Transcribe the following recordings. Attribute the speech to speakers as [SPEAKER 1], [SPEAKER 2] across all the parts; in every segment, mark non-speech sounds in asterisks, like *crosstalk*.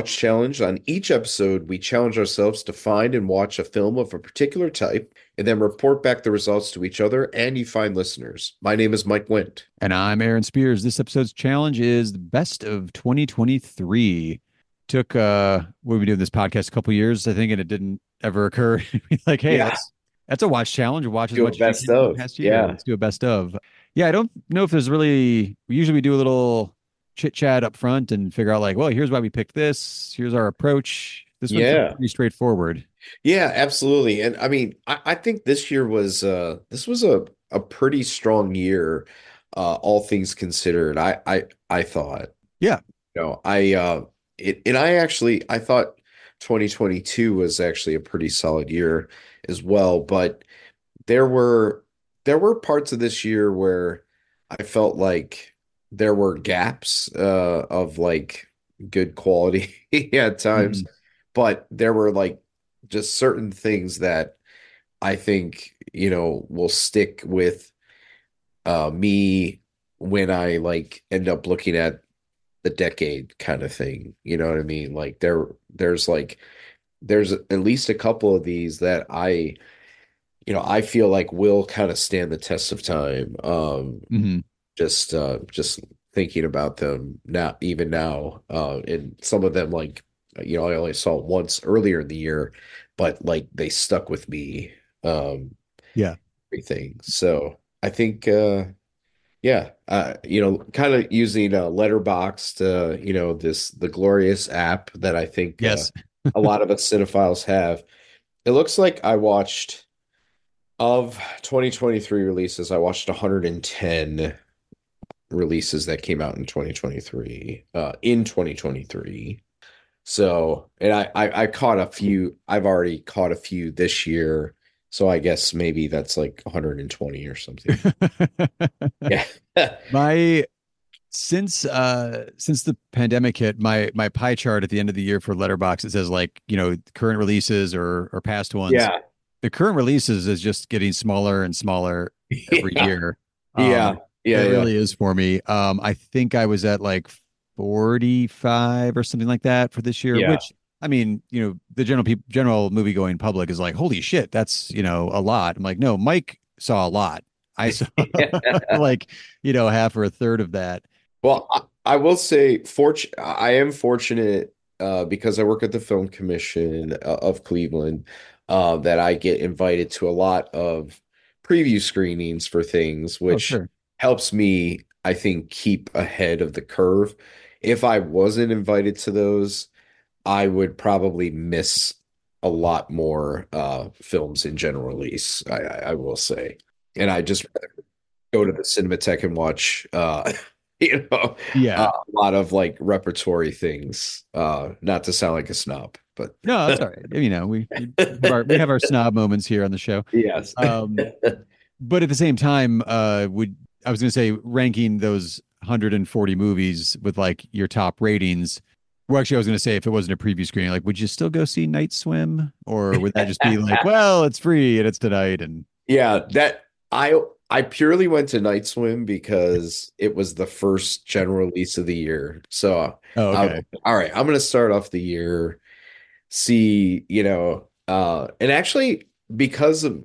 [SPEAKER 1] Welcome, everyone, to Watch Challenge. On each episode, we challenge ourselves to find and watch a film of a particular type and then report back the results to each other and you find listeners. My name is Mike Wendt.
[SPEAKER 2] And I'm Aaron Spears. This episode's challenge is the best of 2023. Took, uh, what we've been doing this podcast a couple years, I think, and it didn't ever occur. *laughs* like, hey,
[SPEAKER 1] Yeah.
[SPEAKER 2] that's, that's a watch challenge. Watch as
[SPEAKER 1] Do
[SPEAKER 2] much as you
[SPEAKER 1] best of.
[SPEAKER 2] past year.
[SPEAKER 1] Yeah.
[SPEAKER 2] Let's do a best of. Yeah, I don't know if there's really, usually we do a little chit chat up front and figure out, like, well, here's why we picked this. Here's our approach. This one's
[SPEAKER 1] Yeah.
[SPEAKER 2] pretty straightforward.
[SPEAKER 1] Yeah, absolutely. And I mean, I, I think this year was uh this was a a pretty strong year, uh, all things considered. I I I thought.
[SPEAKER 2] Yeah.
[SPEAKER 1] You know, I uh it and I actually I thought 2022 was actually a pretty solid year as well, but there were there were parts of this year where I felt like there were gaps uh of like good quality *laughs* at times, but there were like just certain things that I think, you know, will stick with uh me when I like end up looking at the decade kind of thing. You know what I mean? Like there there's like there's at least a couple of these that I you know, I feel like will kind of stand the test of time. Um
[SPEAKER 2] Mhm.
[SPEAKER 1] Just uh just thinking about them now even now uh and some of them like you know I only saw once earlier in the year but like they stuck with me um
[SPEAKER 2] Yeah.
[SPEAKER 1] everything so I think uh yeah uh you know kind of using uh Letterboxd to you know this the glorious app that I think uh,
[SPEAKER 2] Yes.
[SPEAKER 1] a lot of us cinephiles have it looks like I watched of 2023 releases I watched 110 releases that came out in 2023 uh in 2023 so and I, I I caught a few I've already caught a few this year. So I guess maybe that's like 120 or something. *laughs* Yeah. *laughs*
[SPEAKER 2] My since uh since the pandemic hit my my pie chart at the end of the year for Letterboxd it says like you know current releases or or past ones.
[SPEAKER 1] Yeah.
[SPEAKER 2] The current releases is just getting smaller and smaller every *laughs*
[SPEAKER 1] yeah.
[SPEAKER 2] year. Um
[SPEAKER 1] yeah
[SPEAKER 2] it
[SPEAKER 1] yeah
[SPEAKER 2] really is for me. Um i think i was at like 45 or something like that for this year
[SPEAKER 1] Yeah.
[SPEAKER 2] which i mean you know the general people general movie going public is like holy shit that's you know a lot. I'm like no mike saw a lot. I saw *laughs* *laughs* like you know half or a third of that.
[SPEAKER 1] Well, I, I will say, fortu I am fortunate uh, because I work at the Film Commission uh, of Cleveland uh, that I get invited to a lot of preview screenings for things,
[SPEAKER 2] oh
[SPEAKER 1] which
[SPEAKER 2] sure
[SPEAKER 1] helps me, I think, keep ahead of the curve. If I wasn't invited to those, I would probably miss a lot more uh, films in general release, I, I, will say. And I just go to the Cinematheque and watch, uh, *laughs* you know,
[SPEAKER 2] yeah
[SPEAKER 1] a lot of like repertory things. Uh, not to sound like a snob, but
[SPEAKER 2] No, that's all right. You know, we we have our, we have our snob moments here on the show. *laughs*
[SPEAKER 1] yes.
[SPEAKER 2] Um, *laughs* but at the same time, uh, would I was going to say ranking those 140 movies with like your top ratings. Well, actually, I was going to say if it wasn't a preview screening, like, would you still go see Night Swim, or would that just be *laughs* like, well, it's free and it's tonight, and
[SPEAKER 1] Yeah, that I I purely went to Night Swim because it was the first general release of the year. So
[SPEAKER 2] oh,
[SPEAKER 1] I-
[SPEAKER 2] okay,
[SPEAKER 1] all right, I'm gonna start off the year, see, you know, uh, and actually because of,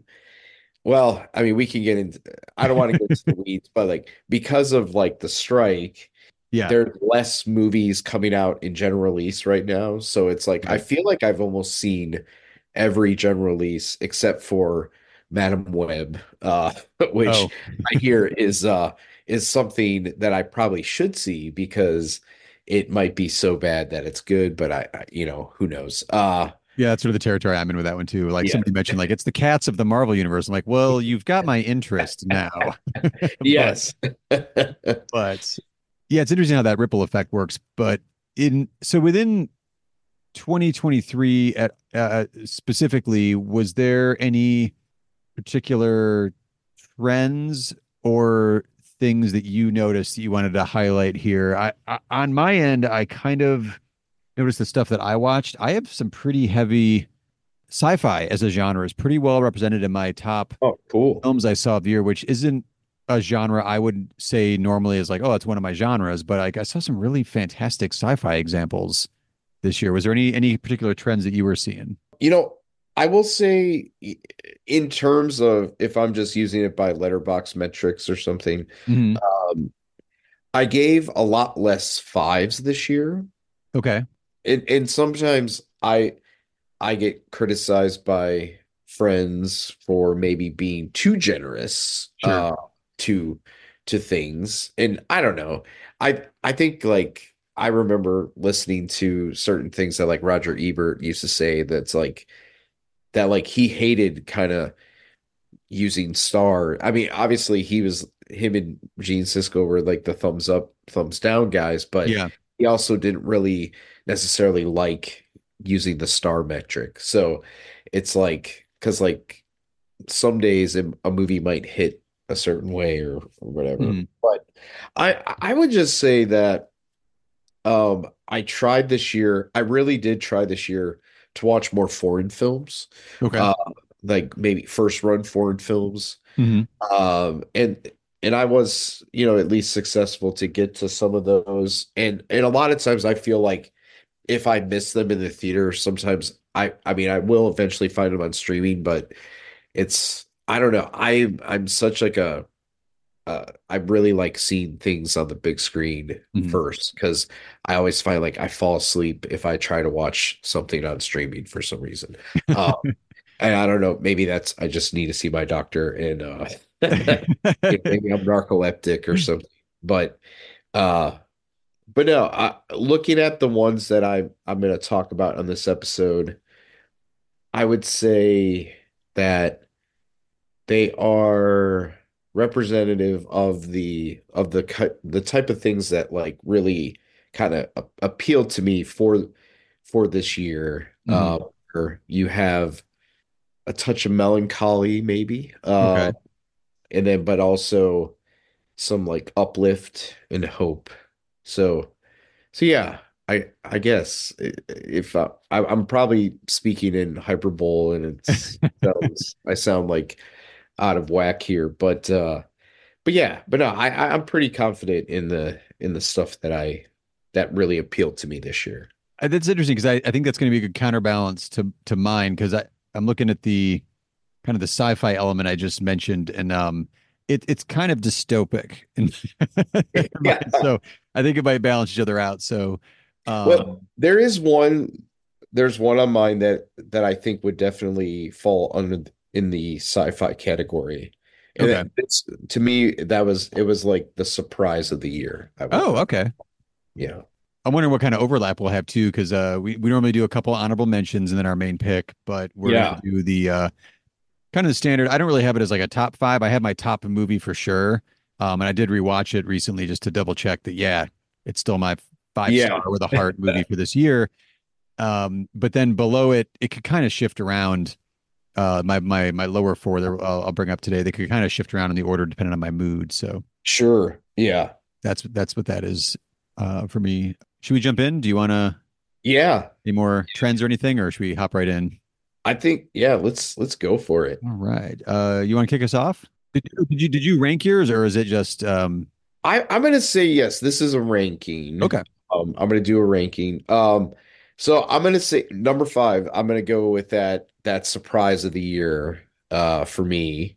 [SPEAKER 1] well, I mean, we can get into, I don't want to get into the weeds, but like because of like the strike,
[SPEAKER 2] yeah,
[SPEAKER 1] there's less movies coming out in general release right now. So it's like I feel like I've almost seen every general release except for Madame Web, uh, *laughs* which
[SPEAKER 2] oh,
[SPEAKER 1] I hear is uh is something that I probably should see because it might be so bad that it's good, but I, I you know, who knows. Uh
[SPEAKER 2] yeah, that's sort of the territory I'm in with that one too. Like
[SPEAKER 1] Yeah.
[SPEAKER 2] somebody mentioned, like it's the cats of the Marvel universe. I'm like, well, you've got my interest now. *laughs*
[SPEAKER 1] yes. *laughs*
[SPEAKER 2] but yeah, it's interesting how that ripple effect works. But in so within 2023, at uh, specifically, was there any particular trends or things that you noticed that you wanted to highlight here? I, I on my end, I kind of noticed the stuff that I watched. I have some pretty heavy sci-fi as a genre is pretty well represented in my top
[SPEAKER 1] Oh, cool.
[SPEAKER 2] films I saw of the year, which isn't a genre I would say normally is like, oh, it's one of my genres, but like I saw some really fantastic sci-fi examples this year? Was there any any particular trends that you were seeing?
[SPEAKER 1] You know, I will say in terms of if I'm just using it by Letterboxd metrics or something,
[SPEAKER 2] Mhm.
[SPEAKER 1] um, I gave a lot less fives this year.
[SPEAKER 2] Okay.
[SPEAKER 1] And and sometimes I I get criticized by friends for maybe being too generous
[SPEAKER 2] Sure.
[SPEAKER 1] uh to to things. And I don't know. I I think like I remember listening to certain things that like Roger Ebert used to say that's like that like he hated kind of using star. I mean, obviously he was him and Gene Siskel were like the thumbs up, thumbs down guys, but
[SPEAKER 2] Yeah.
[SPEAKER 1] He also didn't really necessarily like using the star metric. So it's like because like some days a movie might hit a certain way or, or whatever.
[SPEAKER 2] Mhm.
[SPEAKER 1] But I I would just say that um I tried this year. I really did try this year to watch more foreign films.
[SPEAKER 2] Okay.
[SPEAKER 1] Uh, like maybe first run foreign films.
[SPEAKER 2] Mhm.
[SPEAKER 1] Um and and I was, you know, at least successful to get to some of those. And and a lot of times I feel like if I miss them in the theater, sometimes I I mean I will eventually find them on streaming, but it's I don't know. I I'm such like a uh, I really like seeing things on the big screen
[SPEAKER 2] Mhm.
[SPEAKER 1] first because I always find like I fall asleep if I try to watch something on streaming for some reason. *laughs* Um, and I don't know, maybe that's I just need to see my doctor and uh maybe I'm narcoleptic or something. But uh but no, I, looking at the ones that I I'm going to talk about on this episode, I would say that they are representative of the of the cut the type of things that like really kind of appealed to me for for this year.
[SPEAKER 2] Mhm.
[SPEAKER 1] Uh, you have a touch of melancholy, maybe, uh,
[SPEAKER 2] Okay.
[SPEAKER 1] And then but also some like uplift and hope. So, so yeah, I I guess if uh, I, I'm probably speaking in hyperbole and it's *laughs* sounds I sound like out of whack here, but uh, but yeah, but no, I I- I'm pretty confident in the in the stuff that I that really appealed to me this year.
[SPEAKER 2] Uh, That's interesting because I, I think that's going to be a good counterbalance to to mine because I I'm looking at the kind of the sci-fi element I just mentioned and um it it's kind of dystopic *laughs* and *laughs*
[SPEAKER 1] Yeah.
[SPEAKER 2] so I think it might balance each other out. So um
[SPEAKER 1] Well, there is one. There's one on mine that that I think would definitely fall under in the sci-fi category. And
[SPEAKER 2] Okay.
[SPEAKER 1] it's to me that was it was like the surprise of the year.
[SPEAKER 2] Oh okay.
[SPEAKER 1] yeah.
[SPEAKER 2] I'm wondering what kind of overlap we'll have too because uh we, we normally do a couple honorable mentions and then our main pick, but we're
[SPEAKER 1] Yeah.
[SPEAKER 2] gonna do the uh kind of the standard. I don't really have it as like a top five. I have my top movie for sure. Um and I did rewatch it recently just to double check that yeah, it's still my five
[SPEAKER 1] Yeah.
[SPEAKER 2] star with a *laughs* heart movie for this year. Um, but then below it, it could kind of shift around. Uh, my my my lower four there I'll, I'll bring up today. They could kind of shift around in the order depending on my mood. So
[SPEAKER 1] Sure. Yeah.
[SPEAKER 2] that's that's what that is uh, for me. Should we jump in? Do you want to
[SPEAKER 1] Yeah.
[SPEAKER 2] any more trends or anything, or should we hop right in?
[SPEAKER 1] I think yeah, let's let's go for it.
[SPEAKER 2] All right. Uh, you want to kick us off? Did you did you did you rank yours, or is it just um?
[SPEAKER 1] I I'm gonna say yes, this is a ranking.
[SPEAKER 2] Okay.
[SPEAKER 1] Um, I'm gonna do a ranking. Um, so I'm gonna say number five. I'm gonna go with that that surprise of the year, uh, for me,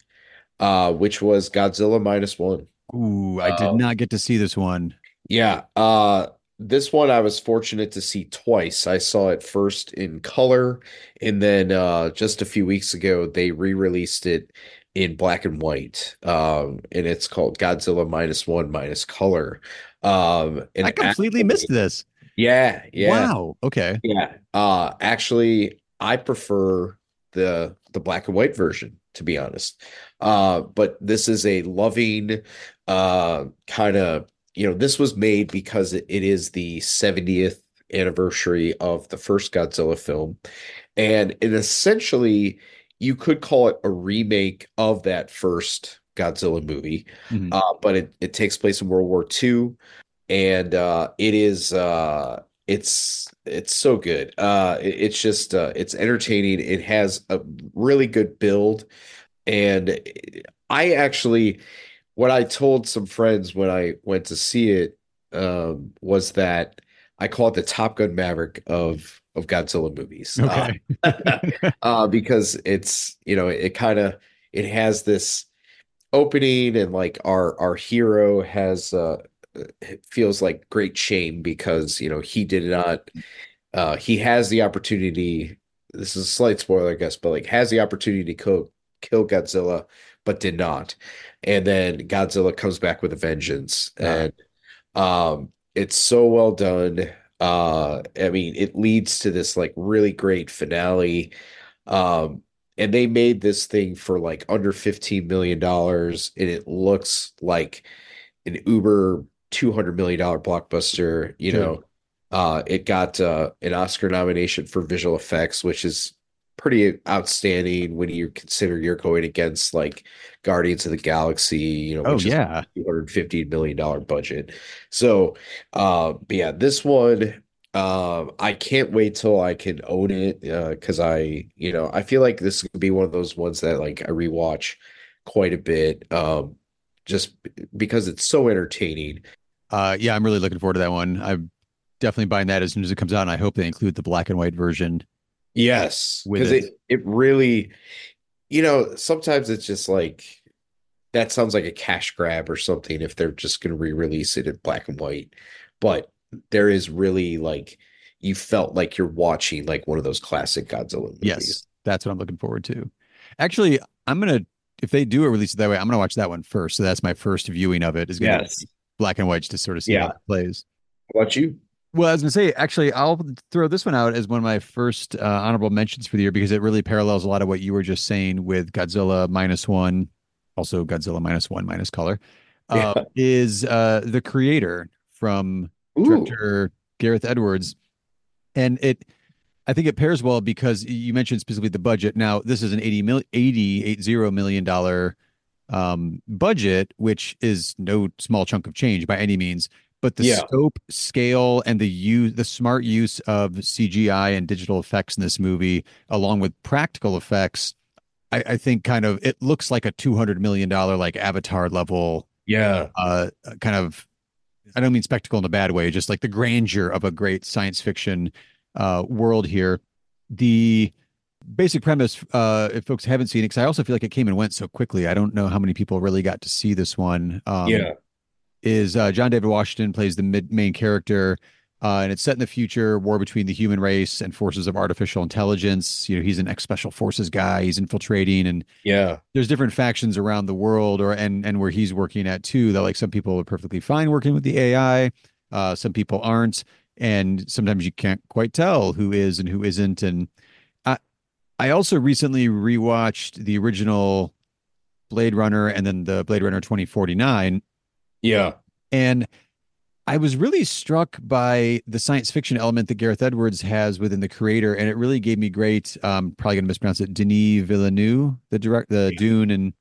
[SPEAKER 1] uh, which was Godzilla minus one.
[SPEAKER 2] Ooh, I did
[SPEAKER 1] Um,
[SPEAKER 2] not get to see this one.
[SPEAKER 1] Yeah. Uh, this one I was fortunate to see twice. I saw it first in color, and then uh, just a few weeks ago they re-released it in black and white. Um, and it's called Godzilla minus one minus color. Um, and
[SPEAKER 2] I completely
[SPEAKER 1] actually-
[SPEAKER 2] missed this.
[SPEAKER 1] Yeah, yeah.
[SPEAKER 2] Wow. Okay.
[SPEAKER 1] Yeah. Uh actually I prefer the the black and white version to be honest. Uh but this is a loving uh kind of you know this was made because it, is the 70th anniversary of the first Godzilla film and it essentially you could call it a remake of that first Godzilla movie.
[SPEAKER 2] Mhm.
[SPEAKER 1] Uh but it it takes place in World War II and uh it is uh it's it's so good uh it- it's just uh it's entertaining it has a really good build and i actually what i told some friends when i went to see it um was that I call it the Top Gun Maverick of of Godzilla movies.
[SPEAKER 2] Okay.
[SPEAKER 1] Uh, *laughs* uh, because it's you know it kind of it has this opening and like our our hero has uh feels like great shame because you know he did not uh he has the opportunity this is a slight spoiler I guess but like has the opportunity to kill kill Godzilla but did not. And then Godzilla comes back with a vengeance. And um it's so well done. Uh I mean it leads to this like really great finale. Um and they made this thing for like under 15 million dollars and it looks like an uber 200 million dollar blockbuster you know. Uh it got uh an oscar nomination for visual effects which is pretty outstanding when you consider you're going against like guardians of the galaxy you know
[SPEAKER 2] Oh
[SPEAKER 1] which is
[SPEAKER 2] yeah.
[SPEAKER 1] 250 million dollar budget so uh but yeah this one um I can't wait till I can own it uh because I you know I feel like this could be one of those ones that like I rewatch quite a bit um just because it's so entertaining
[SPEAKER 2] Uh yeah, I'm really looking forward to that one. I'm definitely buying that as soon as it comes out, and I hope they include the black and white version
[SPEAKER 1] Yes, because
[SPEAKER 2] it.
[SPEAKER 1] it it really, you know, sometimes it's just like that sounds like a cash grab or something if they're just going to re-release it in black and white. But there is really like you felt like you're watching like one of those classic Godzilla movies.
[SPEAKER 2] Yes, that's what I'm looking forward to. Actually, I'm gonna if they do a release it that way, I'm gonna watch that one first. So that's my first viewing of it. Is gonna
[SPEAKER 1] Yes.
[SPEAKER 2] be black and white just to sort of see how
[SPEAKER 1] Yeah.
[SPEAKER 2] it plays.
[SPEAKER 1] How about you?
[SPEAKER 2] Well, I was gonna say, actually, I'll throw this one out as one of my first uh, honorable mentions for the year because it really parallels a lot of what you were just saying with Godzilla minus one, also Godzilla minus one minus color. Uh, *laughs*
[SPEAKER 1] Yeah.
[SPEAKER 2] is uh, the creator from
[SPEAKER 1] Ooh,
[SPEAKER 2] director Gareth Edwards, and it I think it pairs well because you mentioned specifically the budget. Now, this is an 80 mil 80 80 million dollar um budget, which is no small chunk of change by any means. But the
[SPEAKER 1] Yeah.
[SPEAKER 2] scope, scale, and the use the smart use of CGI and digital effects in this movie, along with practical effects, I, I think kind of it looks like a two hundred million dollar like Avatar level
[SPEAKER 1] yeah,
[SPEAKER 2] uh kind of I don't mean spectacle in a bad way, just like the grandeur of a great science fiction uh world here. The basic premise, uh, if folks haven't seen it, because I also feel like it came and went so quickly. I don't know how many people really got to see this one. Um,
[SPEAKER 1] yeah,
[SPEAKER 2] is uh, John David Washington plays the mid main character, uh, and it's set in the future, war between the human race and forces of artificial intelligence. You know, he's an ex special forces guy. He's infiltrating, and
[SPEAKER 1] yeah,
[SPEAKER 2] there's different factions around the world, or and and where he's working at too. That like some people are perfectly fine working with the AI, uh, some people aren't, and sometimes you can't quite tell who is and who isn't. And I I also recently rewatched the original Blade Runner and then the Blade Runner 2049
[SPEAKER 1] yeah,
[SPEAKER 2] and I was really struck by the science fiction element that Gareth Edwards has within the creator, and it really gave me great. Um, probably going to mispronounce it. Denis Villeneuve, the direct, the Dune and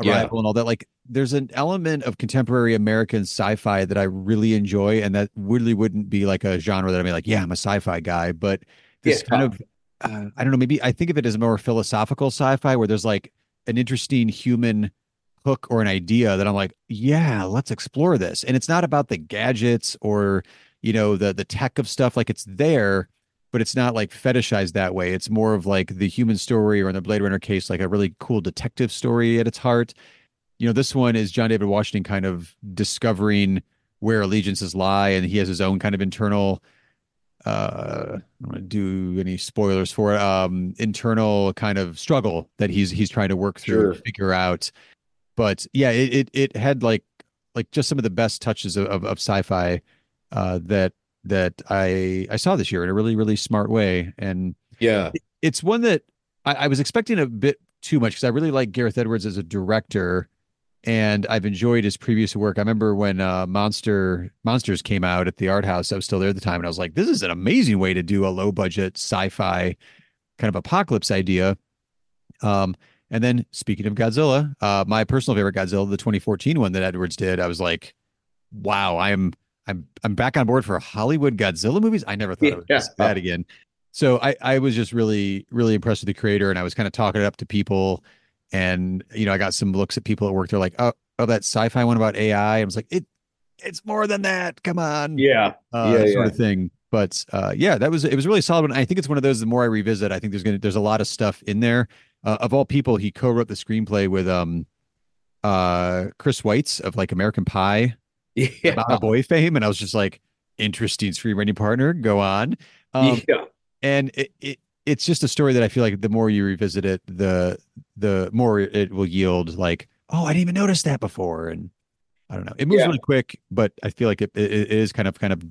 [SPEAKER 1] Yeah.
[SPEAKER 2] Arrival, and all that. Like, there's an element of contemporary American sci-fi that I really enjoy, and that really wouldn't be like a genre that I'd be like, yeah, I'm a sci-fi guy, but this
[SPEAKER 1] Yeah.
[SPEAKER 2] kind of, uh, I don't know, maybe I think of it as more philosophical sci-fi, where there's like an interesting human hook or an idea that I'm like, yeah, let's explore this. And it's not about the gadgets or, you know, the the tech of stuff. Like it's there, but it's not like fetishized that way. It's more of like the human story, or in the Blade Runner case, like a really cool detective story at its heart. You know, this one is John David Washington kind of discovering where allegiances lie, and he has his own kind of internal uh I don't want to do any spoilers for it. Um internal kind of struggle that he's he's trying to work through
[SPEAKER 1] Sure.
[SPEAKER 2] figure out. But yeah, it it, it had like like just some of the best touches of, of, of sci-fi uh that that I I saw this year in a really, really smart way. And
[SPEAKER 1] yeah,
[SPEAKER 2] it's one that I, I was expecting a bit too much because I really like Gareth Edwards as a director, and I've enjoyed his previous work. I remember when uh, Monster Monsters came out at the art house. I was still there at the time, and I was like, "This is an amazing way to do a low budget sci-fi kind of apocalypse idea." Um, and then speaking of Godzilla, uh, my personal favorite Godzilla, the 2014 one that Edwards did, I was like, "Wow, I'm I'm I'm back on board for Hollywood Godzilla movies. I never thought it be
[SPEAKER 1] Yeah.
[SPEAKER 2] that again." So I I was just really really impressed with the creator, and I was kind of talking it up to people, and you know I got some looks at people at work. They're like, "Oh, oh, that sci-fi one about AI." I was like, "It." it's more than that. Come on.
[SPEAKER 1] Yeah.
[SPEAKER 2] Uh,
[SPEAKER 1] Yeah,
[SPEAKER 2] sort
[SPEAKER 1] yeah.
[SPEAKER 2] of thing. But uh, yeah, that was it was really solid. And I think it's one of those. The more I revisit, I think there's gonna there's a lot of stuff in there. Uh, of all people, he co-wrote the screenplay with um uh Chris Weitz of like American Pie, *laughs*
[SPEAKER 1] Yeah.
[SPEAKER 2] About a Boy fame, and I was just like, interesting screenwriting partner. Go on. Um,
[SPEAKER 1] yeah.
[SPEAKER 2] and it, it it's just a story that I feel like the more you revisit it, the the more it will yield like, oh, I didn't even notice that before, and I don't know. It moves
[SPEAKER 1] Yeah.
[SPEAKER 2] really quick, but I feel like it, it, it is kind of kind of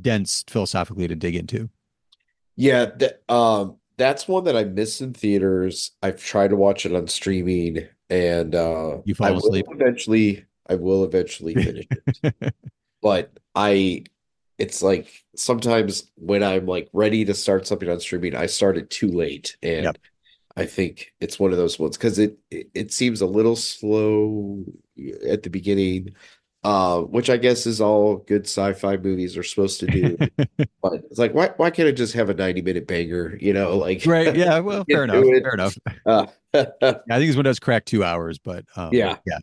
[SPEAKER 2] dense philosophically to dig into.
[SPEAKER 1] Yeah, th- um, that's one that I missed in theaters. I've tried to watch it on streaming, and uh,
[SPEAKER 2] You fall
[SPEAKER 1] I will
[SPEAKER 2] asleep.
[SPEAKER 1] eventually. I will eventually *laughs* finish it, but I, it's like sometimes when I'm like ready to start something on streaming, I start it too late, and
[SPEAKER 2] Yep.
[SPEAKER 1] I think it's one of those ones because it, it it seems a little slow at the beginning, uh, which I guess is all good sci-fi movies are supposed to do. *laughs* But it's like, why why can't it just have a 90 minute banger? You know, like
[SPEAKER 2] right? Yeah. *laughs* Well, fair enough. Fair enough.
[SPEAKER 1] uh, *laughs*
[SPEAKER 2] Yeah, I think this one does crack two hours, but um,
[SPEAKER 1] Yeah.
[SPEAKER 2] yeah.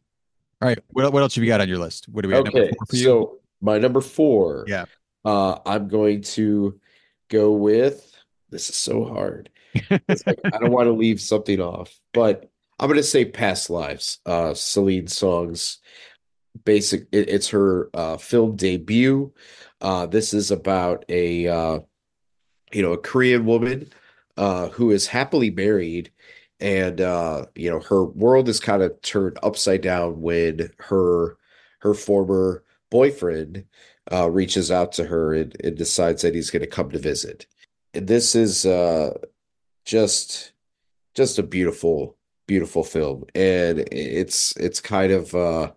[SPEAKER 2] All right. What what else have you got on your list? What do we have number
[SPEAKER 1] okay.
[SPEAKER 2] four for you?
[SPEAKER 1] So my number four,
[SPEAKER 2] Yeah.
[SPEAKER 1] uh, I'm going to go with this is so hard. Like I don't want to leave something off, but I'm gonna say Past Lives, uh, Celine Song's basic it, it's her uh film debut. Uh this is about a uh you know, a Korean woman uh who is happily married and uh you know, her world is kind of turned upside down when her her former boyfriend uh reaches out to her and, and decides that he's going to come to visit. And this is uh just just a beautiful beautiful film and it's it's kind of uh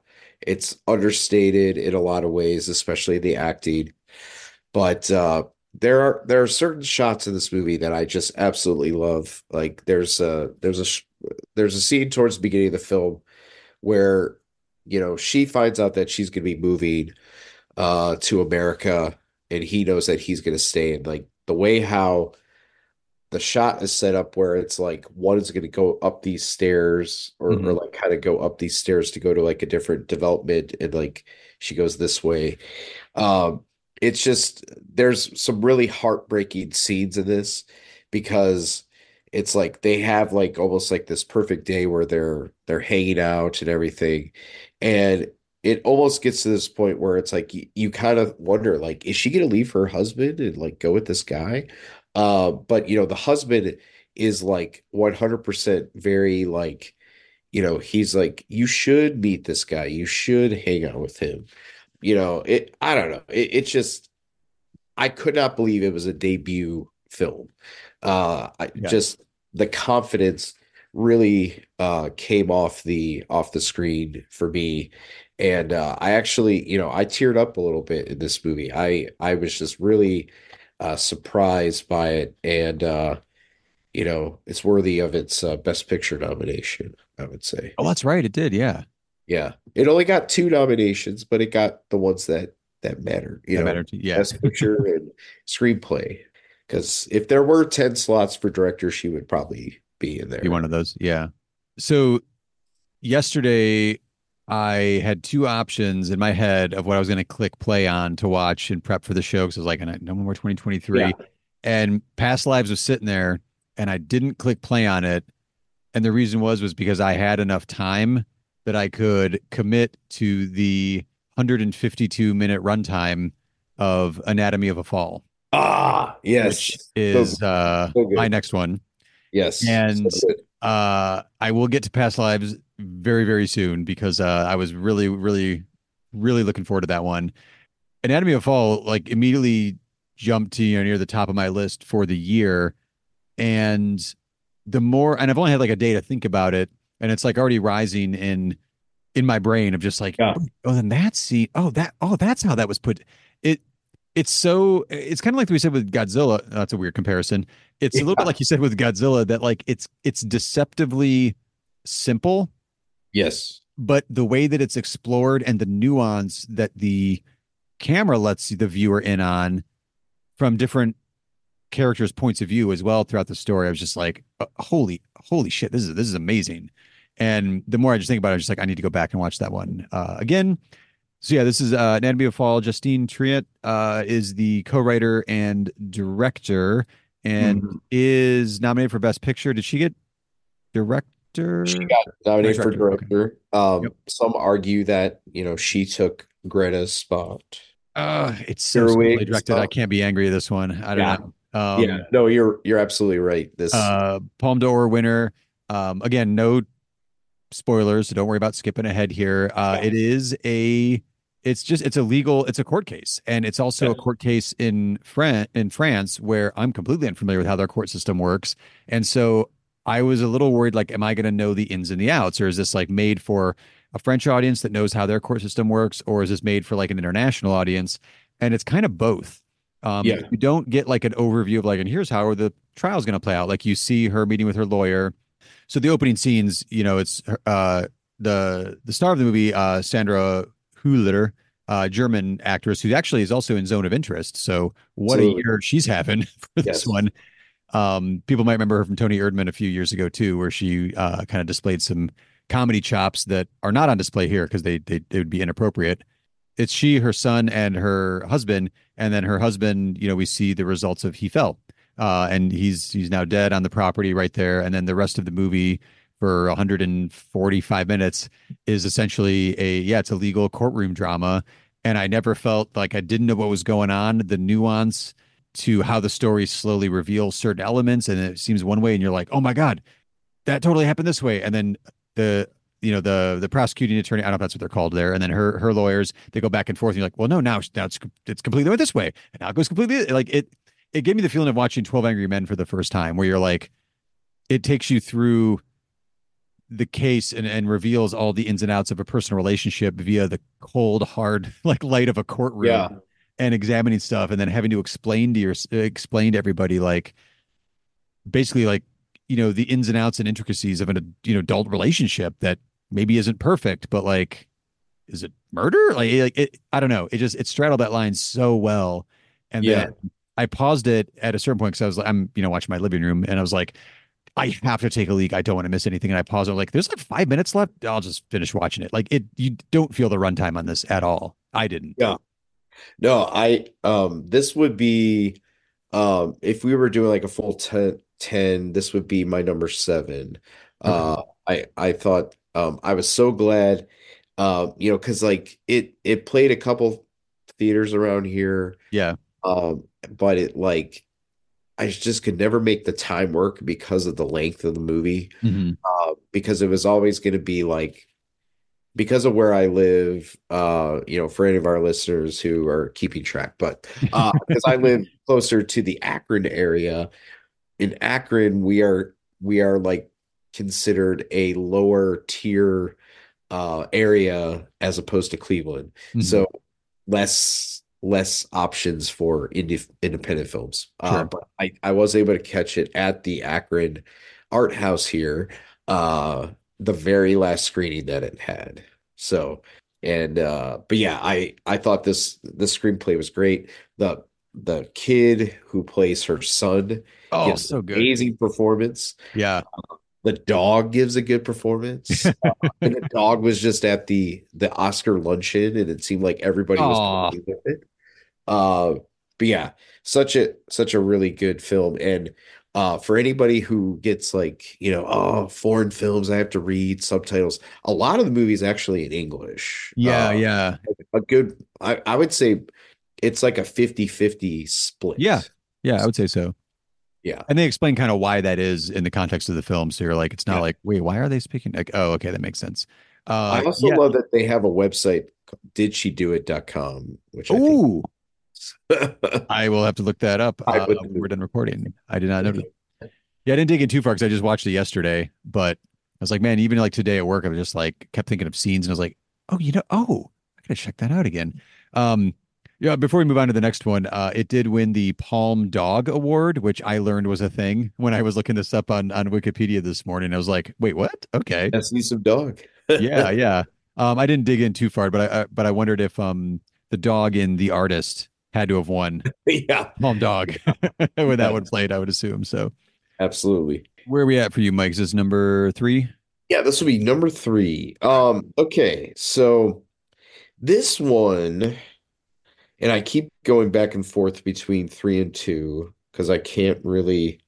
[SPEAKER 1] it's understated in a lot of ways especially the acting. But uh there are there are certain shots in this movie that I just absolutely love. Like there's a there's a there's a scene towards the beginning of the film where you know she finds out that she's going to be moving uh to America and he knows that he's going to stay. And like the way how the shot is set up where it's like one is going to go up these stairs or, or
[SPEAKER 2] Mhm.
[SPEAKER 1] like kind of go up these stairs to go to like a different development and like she goes this way um it's just there's some really heartbreaking scenes in this because it's like they have like almost like this perfect day where they're they're hanging out and everything and it almost gets to this point where it's like you, you kind of wonder like is she going to leave her husband and like go with this guy uh, but you know, the husband is like 100% very like, you know, he's like, you should meet this guy. You should hang out with him. You know, it, I don't know. It, it's just, I could not believe it was a debut film. Uh,
[SPEAKER 2] Yeah.
[SPEAKER 1] just the confidence really uh came off the off the screen for me. And uh, I actually, you know, I teared up a little bit in this movie. I I was just really uh, surprised by it, and uh, you know, it's worthy of its uh, Best Picture nomination, I would say.
[SPEAKER 2] Oh, that's right. It did. Yeah.
[SPEAKER 1] Yeah, it only got two nominations, but it got the ones that that matter. You
[SPEAKER 2] That
[SPEAKER 1] know,
[SPEAKER 2] mattered yeah.
[SPEAKER 1] Best Picture *laughs* and Screenplay. Because if there were ten slots for director, she would probably be in there.
[SPEAKER 2] Be one of those. Yeah. So yesterday I had two options in my head of what I was going to click play on to watch and prep for the show because I was like, no more 2023.
[SPEAKER 1] Yeah.
[SPEAKER 2] And Past Lives was sitting there and I didn't click play on it. And the reason was was because I had enough time that I could commit to the 152 minute runtime of Anatomy of a Fall,
[SPEAKER 1] Ah, yes,
[SPEAKER 2] is uh,
[SPEAKER 1] so
[SPEAKER 2] my next one.
[SPEAKER 1] yes,
[SPEAKER 2] and-
[SPEAKER 1] so.
[SPEAKER 2] Uh, I will get to past lives very, very soon because uh, I was really, really, really looking forward to that one. Anatomy of Fall like immediately jumped to you know near the top of my list for the year, and the more and I've only had like a day to think about it, and it's like already rising in in my brain of just like
[SPEAKER 1] Yeah.
[SPEAKER 2] oh then that scene oh that oh that's how that was put it it's so it's kind of like we said with Godzilla that's a weird comparison it's a little bit like you said with Godzilla that like it's it's deceptively simple
[SPEAKER 1] yes,
[SPEAKER 2] but the way that it's explored and the nuance that the camera lets the viewer in on from different characters points of view as well throughout the story i was just like uh, holy holy shit this is this is amazing and the more i just think about it i'm just like i need to go back and watch that one uh, again So yeah, this is uh, Anatomy of Fall. Justine Triet uh, is the co-writer and director, and
[SPEAKER 1] Mhm.
[SPEAKER 2] is nominated for Best Picture. Did she get director?
[SPEAKER 1] She got nominated for
[SPEAKER 2] Director, okay.
[SPEAKER 1] Um,
[SPEAKER 2] Yep.
[SPEAKER 1] some argue that, you know, she took Greta's spot.
[SPEAKER 2] Uh, it's so
[SPEAKER 1] Earwig
[SPEAKER 2] simply directed. I can't be angry at this one. I don't
[SPEAKER 1] Yeah.
[SPEAKER 2] know. Um,
[SPEAKER 1] yeah, no, you're you're absolutely right. This
[SPEAKER 2] uh, Palme d'Or winner. Um, again, no spoilers, so don't worry about skipping ahead here. Uh,
[SPEAKER 1] Yeah.
[SPEAKER 2] it is a, it's just, it's a legal, it's a court case, and it's also a court case in Fran in France where I'm completely unfamiliar with how their court system works, and so I was a little worried, like, am I going to know the ins and the outs, or is this like made for a French audience that knows how their court system works, or is this made for like an international audience? And it's kind of both. Um,
[SPEAKER 1] Yeah.
[SPEAKER 2] you don't get like an overview of like, and here's how the trial's going to play out. Like you see her meeting with her lawyer. So the opening scenes, you know, it's uh the the star of the movie, uh Sandra Hüller, uh German actress who actually is also in Zone of Interest. So what
[SPEAKER 1] Absolutely.
[SPEAKER 2] a year she's having *laughs* for this one. Um, people might remember her from Toni Erdmann a few years ago too, where she uh kind of displayed some comedy chops that are not on display here because they, they they would be inappropriate. It's she, her son, and her husband, and then her husband. You know, we see the results of he fell, uh, and he's he's now dead on the property right there. And then the rest of the movie for 145 minutes is essentially a yeah, it's a legal courtroom drama. And I never felt like I didn't know what was going on, the nuance to how the story slowly reveals certain elements, and it seems one way, and you're like, oh my god, that totally happened this way, and then the you know the the prosecuting attorney, I don't know if that's what they're called there, and then her her lawyers, they go back and forth, and you're like, well, no, now now it's it's completely this way, and now it goes completely like it. It gave me the feeling of watching Twelve Angry Men for the first time, where you're like, it takes you through the case and, and reveals all the ins and outs of a personal relationship via the cold, hard, *laughs* like light of a courtroom
[SPEAKER 1] Yeah.
[SPEAKER 2] And examining stuff and then having to explain to your explain to everybody like basically like you know the ins and outs and intricacies of an you know adult relationship that maybe isn't perfect but like is it murder like, like it, i don't know it just it straddled that line so well and
[SPEAKER 1] Yeah.
[SPEAKER 2] then i paused it at a certain point because i was like i'm you know watching my living room and i was like I have to take a leak. I don't want to miss anything. And I paused. I'm like, there's like five minutes left. I'll just finish watching it. Like it, you don't feel the runtime on this at all. I didn't.
[SPEAKER 1] Yeah. No, I um this would be um if we were doing like a full 10, 10 this would be my number seven. Uh I I thought um I was so glad um you know because like it it played a couple theaters around here
[SPEAKER 2] Yeah.
[SPEAKER 1] um but it like I just could never make the time work because of the length of the movie
[SPEAKER 2] Mhm.
[SPEAKER 1] uh, because it was always going to be like because of where I live, uh, you know, for any of our listeners who are keeping track, but uh, *laughs* because I live closer to the Akron area, in Akron, we are we are like considered a lower tier uh area as opposed to Cleveland.
[SPEAKER 2] Mhm.
[SPEAKER 1] So less less options for indie independent films. Uh,
[SPEAKER 2] Sure.
[SPEAKER 1] but I I was able to catch it at the Akron Art House here, uh, the very last screening that it had. So and uh, but yeah, I I thought this the screenplay was great. The the kid who plays her son
[SPEAKER 2] oh,
[SPEAKER 1] gives
[SPEAKER 2] so good.
[SPEAKER 1] amazing performance.
[SPEAKER 2] Yeah.
[SPEAKER 1] The dog gives a good performance. *laughs* Uh, and the dog was just at the the Oscar luncheon, and it seemed like everybody was
[SPEAKER 2] Aw.
[SPEAKER 1] with it. Uh, but yeah, such a such a really good film. And uh, for anybody who gets like you know, oh, foreign films, I have to read subtitles. A lot of the movies actually in English.
[SPEAKER 2] Yeah.
[SPEAKER 1] Uh,
[SPEAKER 2] yeah.
[SPEAKER 1] a good. I I would say it's like a 50-50 split.
[SPEAKER 2] Yeah. Yeah. I would say so.
[SPEAKER 1] Yeah.
[SPEAKER 2] And they explain kind of why that is in the context of the film. So you're like, it's not
[SPEAKER 1] Yeah.
[SPEAKER 2] like, wait, why are they speaking? Like, oh, okay, that makes sense. Uh,
[SPEAKER 1] I also
[SPEAKER 2] yeah.
[SPEAKER 1] love that they have a website, didshedoit.com, which I think
[SPEAKER 2] Ooh, I will have to look that up. Uh, we're done recording. I did not know. *laughs* Yeah, I didn't dig in too far because I just watched it yesterday. But I was like, man, even like today at work, I was just like kept thinking of scenes, and I was like, oh, you know, oh, I gotta check that out again. Um, yeah. Before we move on to the next one, uh, it did win the Palm Dog Award, which I learned was a thing when I was looking this up on on Wikipedia this morning. I was like, wait, what? Okay,
[SPEAKER 1] That's me some dog. *laughs*
[SPEAKER 2] yeah, yeah. Um, I didn't dig in too far, but I, I but I wondered if um the dog in the artist had to have won *laughs*
[SPEAKER 1] yeah,
[SPEAKER 2] Palm Dog *laughs* when that one played. I would assume so.
[SPEAKER 1] absolutely.
[SPEAKER 2] Where are we at for you, Mike? Is this number three?
[SPEAKER 1] Yeah, this will be number three. Um, okay, so This one, and I keep going back and forth between three and two because I can't really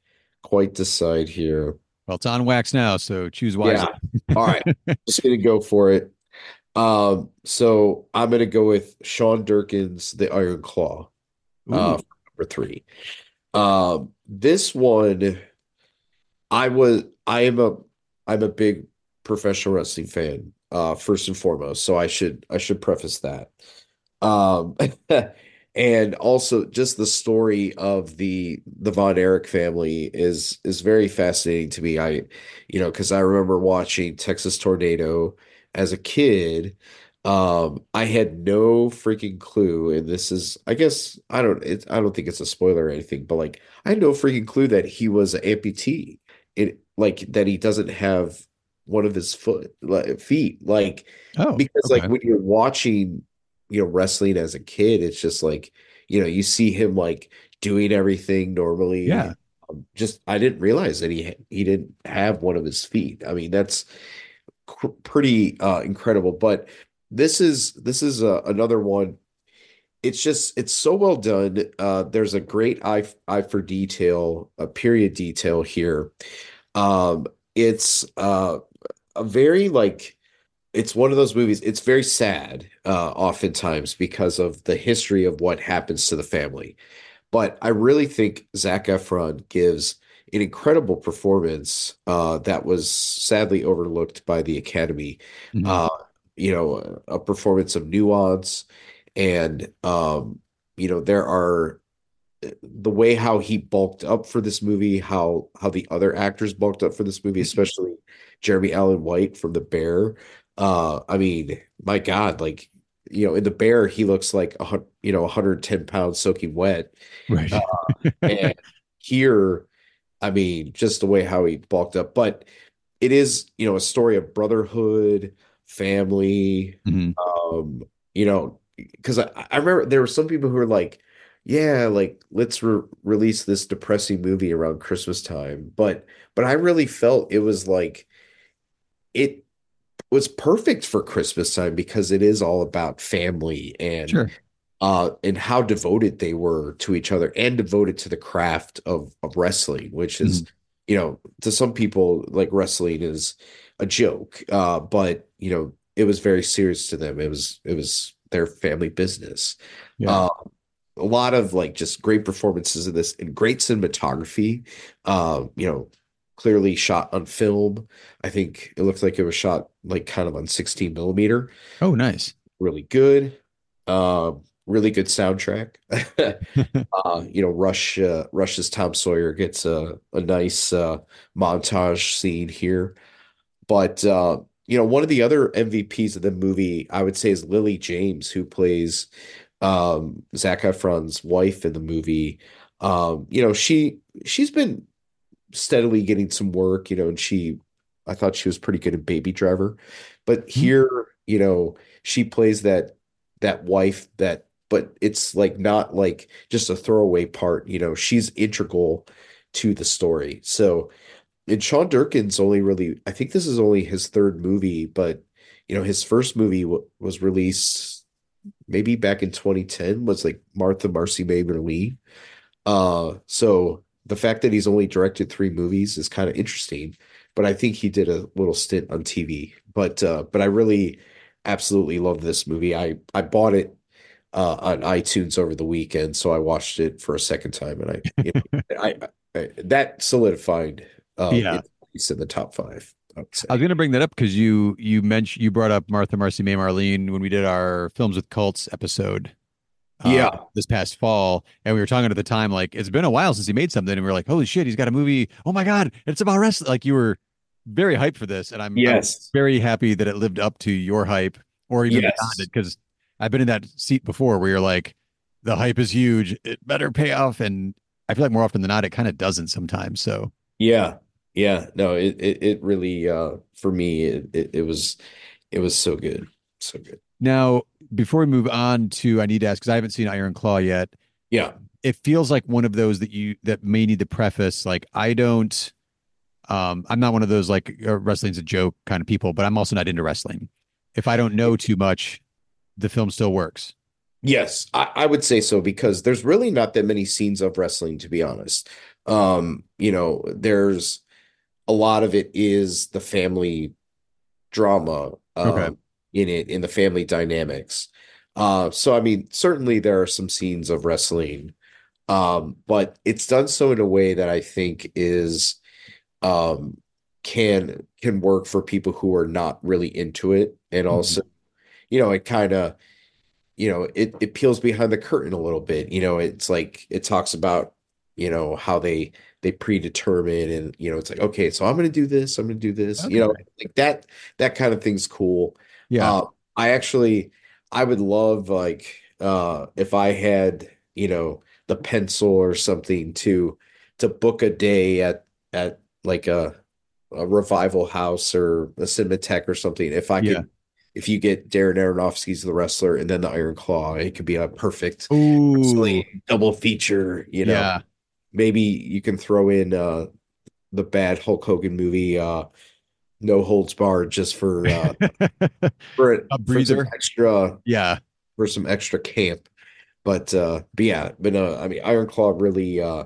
[SPEAKER 1] quite decide here.
[SPEAKER 2] Well, it's on wax now, so choose wisely.
[SPEAKER 1] Yeah. All right. *laughs* Just gonna go for it. Um, so I'm gonna go with Sean Durkin's The Iron Claw, uh, number three. Um, this one, I was, I am a, I'm a big professional wrestling fan, uh, first and foremost. So I should, I should preface that. Um, *laughs* and also just the story of the the Von Erich family is is very fascinating to me. I, you know, because I remember watching Texas Tornado as a kid. Um, I had no freaking clue, and this is, I guess, I don't, it, I don't think it's a spoiler or anything, but like, I had no freaking clue that he was an amputee. It like that he doesn't have one of his foot like, feet, like
[SPEAKER 2] oh,
[SPEAKER 1] because like when you're watching you know, wrestling as a kid, it's just like, you know, you see him like doing everything normally.
[SPEAKER 2] Yeah,
[SPEAKER 1] Um, just I didn't realize that he he didn't have one of his feet. I mean, that's cr pretty uh incredible. But this is this is uh, another one. It's just it's so well done. Uh there's a great eye eye for detail, a period detail here. Um it's uh a very like it's one of those movies. It's very sad, uh, oftentimes because of the history of what happens to the family. But I really think Zac Efron gives an incredible performance uh, that was sadly overlooked by the Academy.
[SPEAKER 2] Mhm.
[SPEAKER 1] Uh, you know, a performance of nuance, and um, you know, there are the way how he bulked up for this movie, how how the other actors bulked up for this movie, especially Jeremy Allen White from The Bear. Uh, I mean, my God, like you know, in The Bear, he looks like a you know 110 pounds soaking wet,
[SPEAKER 2] right.
[SPEAKER 1] uh, *laughs* and here, I mean, just the way how he bulked up. But it is you know a story of brotherhood, family,
[SPEAKER 2] Mhm.
[SPEAKER 1] um, you know, because I, I remember there were some people who were like, yeah, like let's re release this depressing movie around Christmas time. But but I really felt it was like it was perfect for Christmas time because it is all about family and
[SPEAKER 2] Sure.
[SPEAKER 1] Uh and how devoted they were to each other and devoted to the craft of of wrestling, which is,
[SPEAKER 2] Mhm.
[SPEAKER 1] you know, to some people like wrestling is a joke. Uh, but you know, it was very serious to them. It was it was their family business.
[SPEAKER 2] Yeah.
[SPEAKER 1] Uh, a lot of like just great performances in this and great cinematography. Uh, you know, clearly shot on film. I think it looked like it was shot like kind of on 16 millimeter.
[SPEAKER 2] Oh, nice.
[SPEAKER 1] Really good. Uh, really good soundtrack. *laughs* *laughs* Uh, you know, Rush uh, Rush's Tom Sawyer gets a a nice uh montage scene here. But uh, you know, one of the other MVPs of the movie, I would say, is Lily James, who plays um Zac Efron's wife in the movie. Um, you know, she she's been steadily getting some work, you know, and she I thought she was pretty good in Baby Driver. But
[SPEAKER 2] Mhm.
[SPEAKER 1] here, you know, she plays that that wife that but it's like not like just a throwaway part, you know, she's integral to the story. So and Sean Durkin's only really, I think this is only his third movie, but you know, his first movie w was released maybe back in 2010 was like Martha Marcy May Marlene. Uh, so the fact that he's only directed three movies is kind of interesting, but I think he did a little stint on TV. But uh, but I really absolutely love this movie. I I bought it uh on iTunes over the weekend, so I watched it for a second time, and I you know, *laughs* I, I that solidified um
[SPEAKER 2] Yeah.
[SPEAKER 1] its in the top five, I
[SPEAKER 2] was going to bring that up because you you mentioned you brought up Martha Marcy May Marlene when we did our films with cults episode uh
[SPEAKER 1] Yeah.
[SPEAKER 2] this past fall, and we were talking at the time like it's been a while since he made something, and we were like, holy shit, he's got a movie. Oh my God, it's about wrestling. Like you were very hyped for this, and I'm I'm
[SPEAKER 1] Yes.
[SPEAKER 2] very happy that it lived up to your hype or even beyond it because I've been in that seat before where you're like, the hype is huge, it better pay off, and I feel like more often than not, it kind of doesn't sometimes. So
[SPEAKER 1] Yeah. Yeah. No, it it, it really uh for me it, it it was it was so good. So good.
[SPEAKER 2] now, before we move on to, I need to ask because I haven't seen Iron Claw yet.
[SPEAKER 1] Yeah.
[SPEAKER 2] It feels like one of those that you that may need to preface. Like I don't, um, I'm not one of those like uh, wrestling's a joke kind of people, but I'm also not into wrestling. If I don't know too much, the film still works.
[SPEAKER 1] Yes, I, I would say so because there's really not that many scenes of wrestling, to be honest. Um, you know, there's a lot of it is the family drama um,
[SPEAKER 2] Okay.
[SPEAKER 1] in it, in the family dynamics. Uh, so I mean, certainly there are some scenes of wrestling, um, but it's done so in a way that I think is um can can work for people who are not really into it, and
[SPEAKER 2] Mhm.
[SPEAKER 1] also, you know, it kind of you know, it it peels behind the curtain a little bit. You know, it's like it talks about, you know, how they they predetermine and you know, it's like, okay, so I'm gonna do this, I'm gonna do this, you know, like that that kind of thing's cool.
[SPEAKER 2] Yeah.
[SPEAKER 1] Uh, I actually I would love like uh if I had, you know, the pencil or something to to book a day at at like a a revival house or a Cinematheque or something. If I
[SPEAKER 2] Yeah.
[SPEAKER 1] If you get Darren Aronofsky's The Wrestler and then the Iron Claw, it could be a perfect double feature, you know.
[SPEAKER 2] Yeah.
[SPEAKER 1] Maybe you can throw in uh the bad Hulk Hogan movie, uh No Holds Barred, just for uh *laughs* for,
[SPEAKER 2] A
[SPEAKER 1] for some
[SPEAKER 2] breather.
[SPEAKER 1] extra
[SPEAKER 2] yeah.
[SPEAKER 1] for some extra camp. But uh but yeah, but no, I mean Iron Claw really uh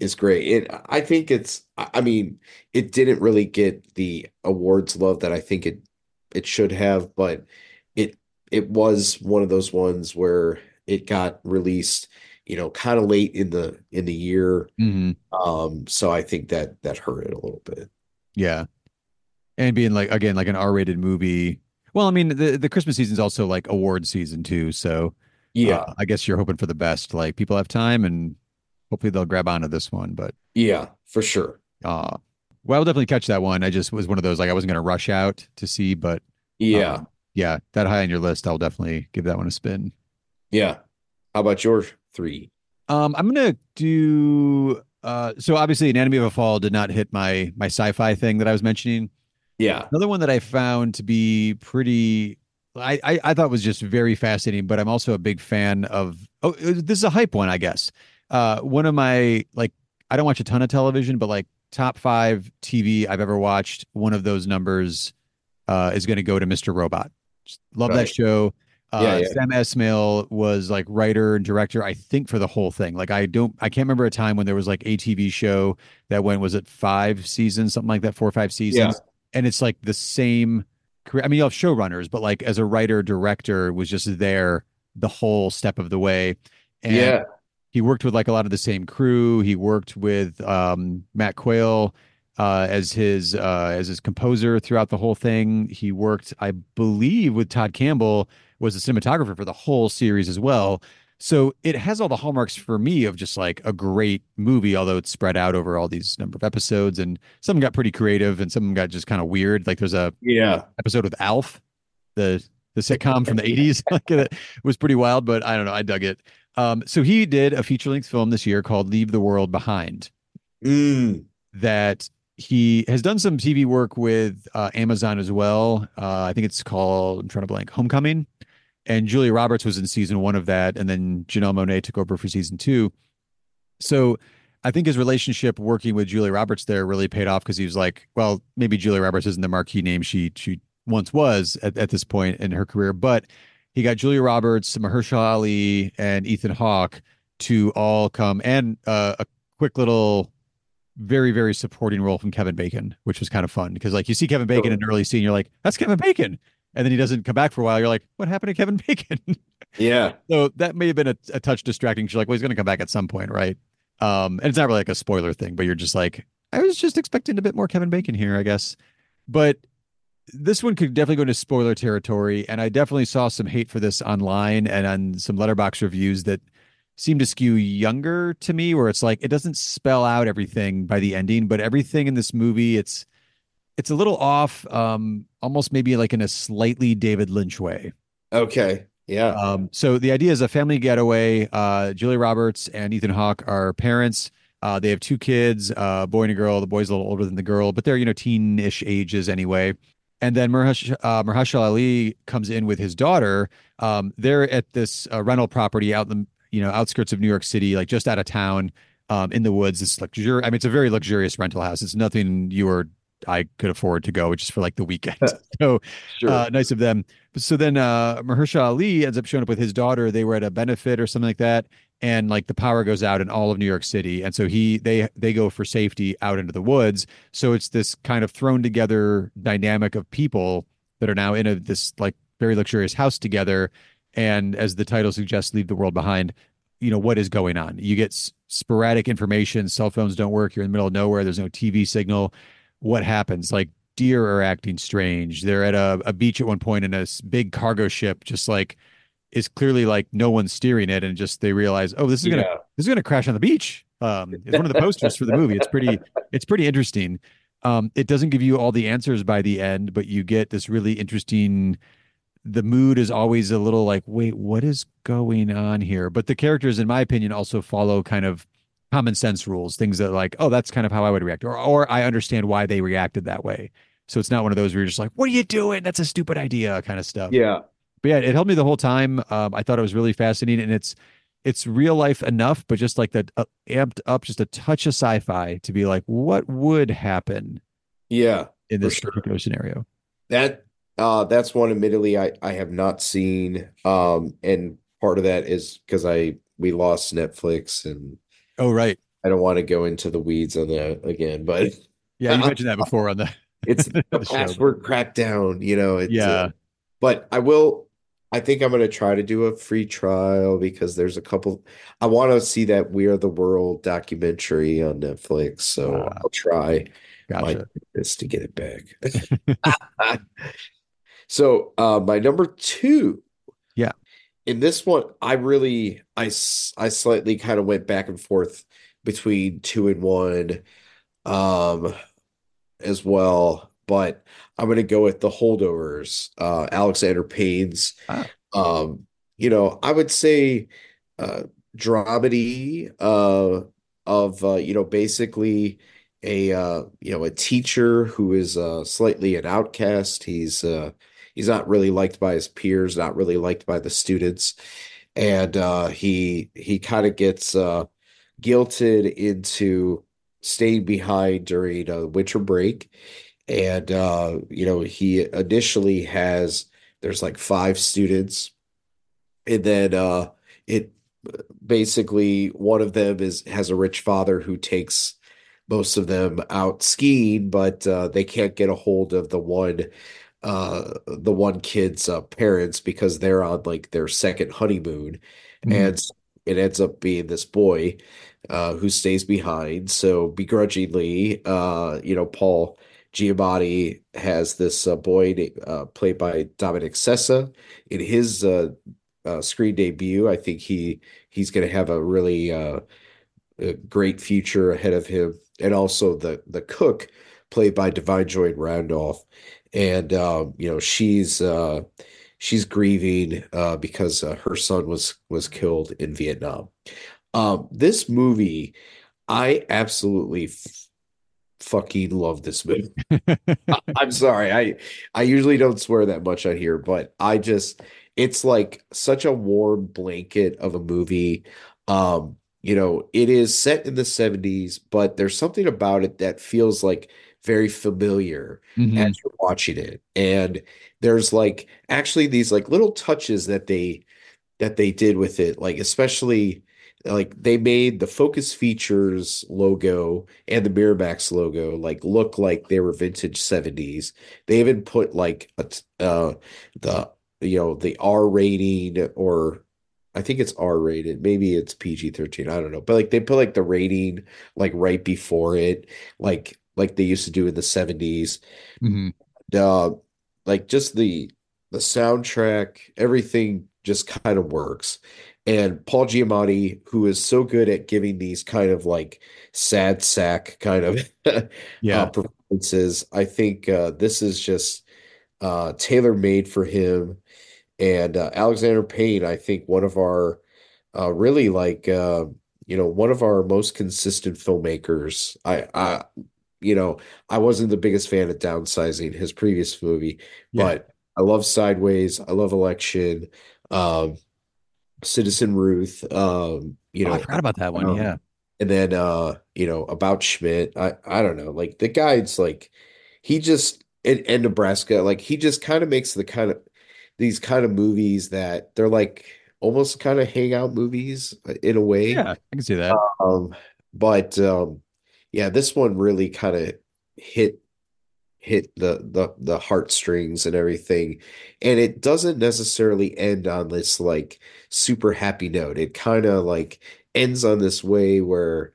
[SPEAKER 1] is great. I think it's I mean, it didn't really get the awards love that I think it it should have, but it it was one of those ones where it got released, you know, kind of late in the in the year.
[SPEAKER 2] hmm
[SPEAKER 1] Um, so I think that that hurt it a little bit.
[SPEAKER 2] Yeah. And being like again like an R-rated movie. Well, I mean the the Christmas season is also like award season too, so
[SPEAKER 1] Yeah,
[SPEAKER 2] uh, I guess you're hoping for the best. Like people have time and hopefully they'll grab onto this one, but
[SPEAKER 1] yeah, for sure.
[SPEAKER 2] uh well, I'll definitely catch that one. I just was one of those like I wasn't going to rush out to see, but
[SPEAKER 1] Yeah,
[SPEAKER 2] um, yeah, that high on your list, I'll definitely give that one a spin.
[SPEAKER 1] yeah. How about your three?
[SPEAKER 2] Um, I'm gonna do uh so obviously Anatomy of a Fall did not hit my my sci-fi thing that I was mentioning.
[SPEAKER 1] Yeah,
[SPEAKER 2] Another one that I found to be pretty I, I I thought was just very fascinating, but I'm also a big fan of oh this is a hype one, I guess. Uh one of my like I don't watch a ton of television, but like top five TV I've ever watched, one of those numbers uh is gonna go to Mr. Robot. Just love that show. Uh
[SPEAKER 1] Yeah, yeah.
[SPEAKER 2] Sam Esmail was like writer and director, I think, for the whole thing. Like I don't I can't remember a time when there was like a TV show that went, was it five seasons, something like that, four or five seasons? and it's like the same career. I mean, you have showrunners, but like as a writer director was just there the whole step of the way. And
[SPEAKER 1] yeah,
[SPEAKER 2] he worked with like a lot of the same crew. He worked with um, Mac Quayle uh, as his uh, as his composer throughout the whole thing. He worked, I believe, with Tod Campbell was the cinematographer for the whole series as well. So it has all the hallmarks for me of just like a great movie, although it's spread out over all these number of episodes, and some got pretty creative, and some got just kind of weird. Like there's a
[SPEAKER 1] yeah.
[SPEAKER 2] episode with Alf, the the *laughs* sitcom from the 80s. *laughs* like it was pretty wild, but I don't know. I dug it. Um, so he did a feature length film this year called Leave the World Behind
[SPEAKER 1] Mm,
[SPEAKER 2] that he has done some TV work with uh, Amazon as well. Uh, I think it's called, I'm trying to blank, Homecoming. And Julia Roberts was in season one of that. And then Janelle Monáe took over for season two. So I think his relationship working with Julia Roberts there really paid off because he was like, well, maybe Julia Roberts isn't the marquee name she she once was at, at this point in her career, but he got Julia Roberts, Mahershala Ali, and Ethan Hawke to all come and uh, a quick little very very supporting role from Kevin Bacon, which was kind of fun because like you see Kevin Bacon
[SPEAKER 1] Sure.
[SPEAKER 2] in an early scene, you're like, that's Kevin Bacon, and then he doesn't come back for a while. You're like, what happened to Kevin *laughs* Bacon?
[SPEAKER 1] yeah,
[SPEAKER 2] so that may have been a, a touch distracting. She's like, well, he's going to come back at some point, right? Um, and it's not really like a spoiler thing, but you're just like, I was just expecting a bit more Kevin Bacon here, I guess. But this one could definitely go into spoiler territory, and I definitely saw some hate for this online and on some Letterboxd reviews that seem to skew younger to me, where it's like it doesn't spell out everything by the ending, but everything in this movie, it's it's a little off, um, almost maybe like in a slightly David Lynch way.
[SPEAKER 1] okay, yeah,
[SPEAKER 2] Um, so the idea is a family getaway. Uh, Julia Roberts and Ethan Hawke are parents. Uh, they have two kids, uh, a boy and a girl. The boy's a little older than the girl, but they're you know teen-ish ages anyway. And then Mahershala uh, Ali comes in with his daughter. Um, they're at this uh, rental property out in the you know outskirts of New York City, like just out of town, um, in the woods. It's luxurious. I mean, it's a very luxurious rental house. It's nothing you or I could afford to go just for like the weekend. *laughs* so
[SPEAKER 1] Sure.
[SPEAKER 2] uh, nice of them. So then uh, Mahershala Ali ends up showing up with his daughter. They were at a benefit or something like that, and like the power goes out in all of New York City, and so he they they go for safety out into the woods. So it's this kind of thrown together dynamic of people that are now in a this like very luxurious house together, and as the title suggests, leave the world behind. You know what is going on? You get s- sporadic information. Cell phones don't work. You're in the middle of nowhere. There's no TV signal. What happens? Like deer are acting strange. They're at a, a beach at one point in a big cargo ship, just like is clearly like no one's steering it, and just they realize, oh, this is gonna
[SPEAKER 1] Yeah.
[SPEAKER 2] this is gonna crash on the beach. Um, it's one of the posters for the movie. It's pretty *laughs* it's pretty interesting. Um, it doesn't give you all the answers by the end, but you get this really interesting. The mood is always a little like, wait, what is going on here? But the characters, in my opinion, also follow kind of common sense rules, things that like, oh, that's kind of how I would react, or or I understand why they reacted that way. So it's not one of those where you're just like, what are you doing? That's a stupid idea, kind of stuff.
[SPEAKER 1] Yeah.
[SPEAKER 2] But yeah, it held me the whole time. Um, I thought it was really fascinating, and it's it's real life enough, but just like that uh, amped up, just a touch of sci-fi to be like, what would happen
[SPEAKER 1] Yeah.
[SPEAKER 2] in this
[SPEAKER 1] sure.
[SPEAKER 2] particular scenario?
[SPEAKER 1] That uh that's one admittedly I I have not seen um and part of that is because I we lost Netflix and
[SPEAKER 2] Oh, right.
[SPEAKER 1] I don't want to go into the weeds on that again but *laughs*
[SPEAKER 2] Yeah, you mentioned that *laughs* before on the *laughs*
[SPEAKER 1] it's the
[SPEAKER 2] The
[SPEAKER 1] password crackdown you know it's
[SPEAKER 2] yeah.
[SPEAKER 1] uh, but I will I think I'm going to try to do a free trial because there's a couple I want to see that We Are the World documentary on Netflix so
[SPEAKER 2] Ah.
[SPEAKER 1] I'll try my best to get it back *laughs* So uh my number two.
[SPEAKER 2] Yeah.
[SPEAKER 1] In this one, I really I, I slightly kind of went back and forth between two and one um as well, but I'm gonna go with the holdovers, uh Alexander Payne's
[SPEAKER 2] Ah.
[SPEAKER 1] um, you know, I would say uh dramedy uh of uh, you know, basically a uh, you know, a teacher who is uh slightly an outcast. He's uh he's not really liked by his peers, not really liked by the students. And uh he he kind of gets uh guilted into staying behind during a winter break. And uh, you know, he initially has there's like five students, and then uh it basically one of them is has a rich father who takes most of them out skiing, but uh, they can't get a hold of the one uh the one kid's uh, parents because they're on like their second honeymoon.
[SPEAKER 2] Mhm.
[SPEAKER 1] and it ends up being this boy uh who stays behind. So begrudgingly uh you know Paul Giamatti has this uh, boy uh, played by Dominic Sessa. In his uh, uh screen debut I think he he's going to have a really uh a great future ahead of him. And also the the cook played by Da'Vine Joy Randolph. And um, you know she's uh, she's grieving because her son was was killed in Vietnam. Um, this movie, I absolutely fucking love this movie. *laughs* I'm sorry, I I usually don't swear that much on here, but I just it's like such a warm blanket of a movie. Um, you know, it is set in the 70s, but there's something about it that feels like very familiar
[SPEAKER 2] Mhm.
[SPEAKER 1] as you're watching it. And there's like actually these like little touches that they that they did with it, like especially like they made the Focus Features logo and the Miramax logo like look like they were vintage 70s. They even put like a uh the you know the R rating or I think it's R rated. Maybe it's PG-13. I don't know. But like they put like the rating like right before it, like like they used to do in the 70s
[SPEAKER 2] Mhm.
[SPEAKER 1] uh like just the the soundtrack everything just kind of works and Paul Giamatti who is so good at giving these kind of like sad sack kind of *laughs* uh,
[SPEAKER 2] Yeah.
[SPEAKER 1] performances I think uh this is just uh tailor made for him and uh, Alexander Payne I think one of our uh really like uh you know one of our most consistent filmmakers I I you know I wasn't the biggest fan of Downsizing, his previous movie,
[SPEAKER 2] Yeah.
[SPEAKER 1] but I love Sideways. I love Election, um, Citizen Ruth, um, you
[SPEAKER 2] Oh, I
[SPEAKER 1] know,
[SPEAKER 2] forgot about that one.
[SPEAKER 1] um,
[SPEAKER 2] Yeah.
[SPEAKER 1] and then uh, you know, about Schmidt. I I don't know, like the guy's like he just and, and Nebraska, like he just kind of makes the kind of these kind of movies that they're like almost kind of hangout movies uh, in a way.
[SPEAKER 2] Yeah, I can see that.
[SPEAKER 1] Um, but um, yeah, this one really kind of hit hit the the the heartstrings and everything. And it doesn't necessarily end on this like super happy note. It kind of like ends on this way where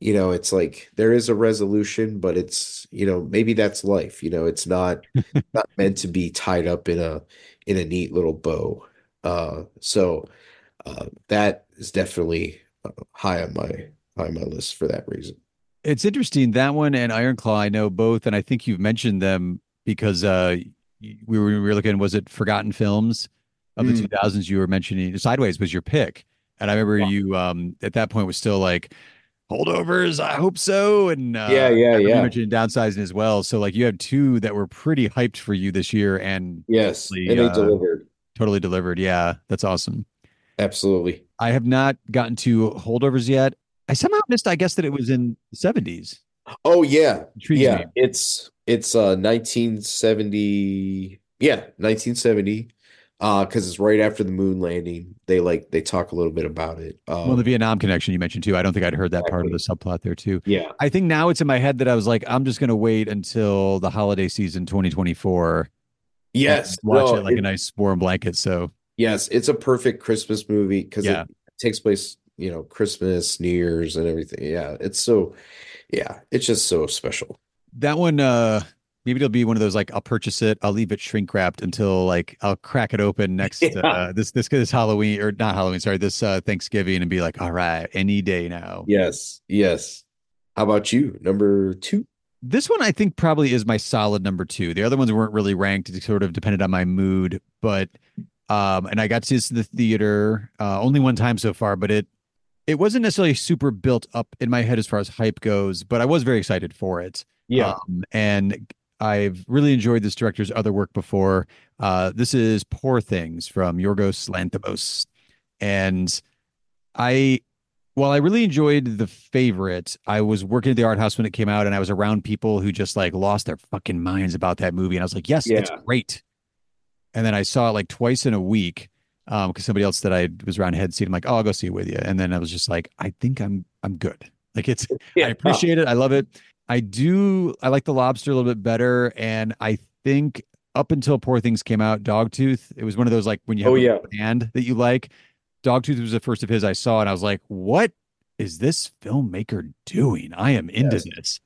[SPEAKER 1] you know it's like there is a resolution but it's you know maybe that's life you know it's not *laughs* not meant to be tied up in a in a neat little bow uh so uh that is definitely uh, high on my high on my list for that reason
[SPEAKER 2] It's interesting that one and Iron Claw. I know both, and I think you've mentioned them because uh, we were, we were looking. Was it Forgotten Films of the
[SPEAKER 1] Mm.
[SPEAKER 2] two thousands? You were mentioning Sideways was your pick, and I remember
[SPEAKER 1] Wow.
[SPEAKER 2] you um, at that point was still like holdovers. I hope so, and uh,
[SPEAKER 1] yeah yeah yeah
[SPEAKER 2] mentioning downsizing as well. So like you have two that were pretty hyped for you this year and
[SPEAKER 1] yes
[SPEAKER 2] totally,
[SPEAKER 1] and they
[SPEAKER 2] uh,
[SPEAKER 1] delivered
[SPEAKER 2] totally delivered. Yeah, that's awesome.
[SPEAKER 1] absolutely
[SPEAKER 2] I have not gotten to holdovers yet. I somehow missed. I guess that it was in the seventies.
[SPEAKER 1] oh yeah
[SPEAKER 2] Intrigues
[SPEAKER 1] yeah
[SPEAKER 2] me.
[SPEAKER 1] it's it's uh 1970 yeah 1970 uh because it's right after the moon landing they like they talk a little bit about it
[SPEAKER 2] Well,
[SPEAKER 1] um
[SPEAKER 2] the Vietnam connection you mentioned too. I don't think I'd heard that part of the subplot there too.
[SPEAKER 1] yeah
[SPEAKER 2] I think now it's in my head that I was like, I'm just gonna wait until the holiday season 2024
[SPEAKER 1] yes
[SPEAKER 2] watch
[SPEAKER 1] no
[SPEAKER 2] it like a nice warm blanket. So
[SPEAKER 1] Yes, it's a perfect Christmas movie because
[SPEAKER 2] Yeah.
[SPEAKER 1] it takes place, you know, Christmas, New Year's, and everything. Yeah, it's so, yeah, it's just so special.
[SPEAKER 2] that one, uh, maybe it'll be one of those like I'll purchase it, I'll leave it shrink wrapped until like I'll crack it open *laughs* next
[SPEAKER 1] Yeah.
[SPEAKER 2] uh, this this this Halloween or not Halloween, sorry, this uh, Thanksgiving and be like, all right, any day now.
[SPEAKER 1] Yes, yes. How about you? Number two?
[SPEAKER 2] This one I think probably is my solid number two. The other ones weren't really ranked; it sort of depended on my mood. But um, and I got to see this in the theater uh, only one time so far, but it it wasn't necessarily super built up in my head as far as hype goes. But I was very excited for it. Um, and I've really enjoyed this director's other work before. Uh, this is Poor Things from Yorgos Lanthimos, and I while I really enjoyed The Favorite, I was working at the art house when it came out and I was around people who just like lost their fucking minds about that movie. And I was like, yes, it's great. And then I saw it like twice in a week um, because somebody else that I was around had seen. I'm like, oh, I'll go see it with you. And then I was just like, I think I'm I'm good. Like it's *laughs*
[SPEAKER 1] yeah.
[SPEAKER 2] I appreciate it. I love it. I do. I like the lobster a little bit better, and I think up until Poor Things came out, Dogtooth, it was one of those like when you have
[SPEAKER 1] Oh,
[SPEAKER 2] a
[SPEAKER 1] yeah.
[SPEAKER 2] band that you like. Dogtooth was the first of his I saw, and I was like, "What is this filmmaker doing? I am into
[SPEAKER 1] Yes.
[SPEAKER 2] this."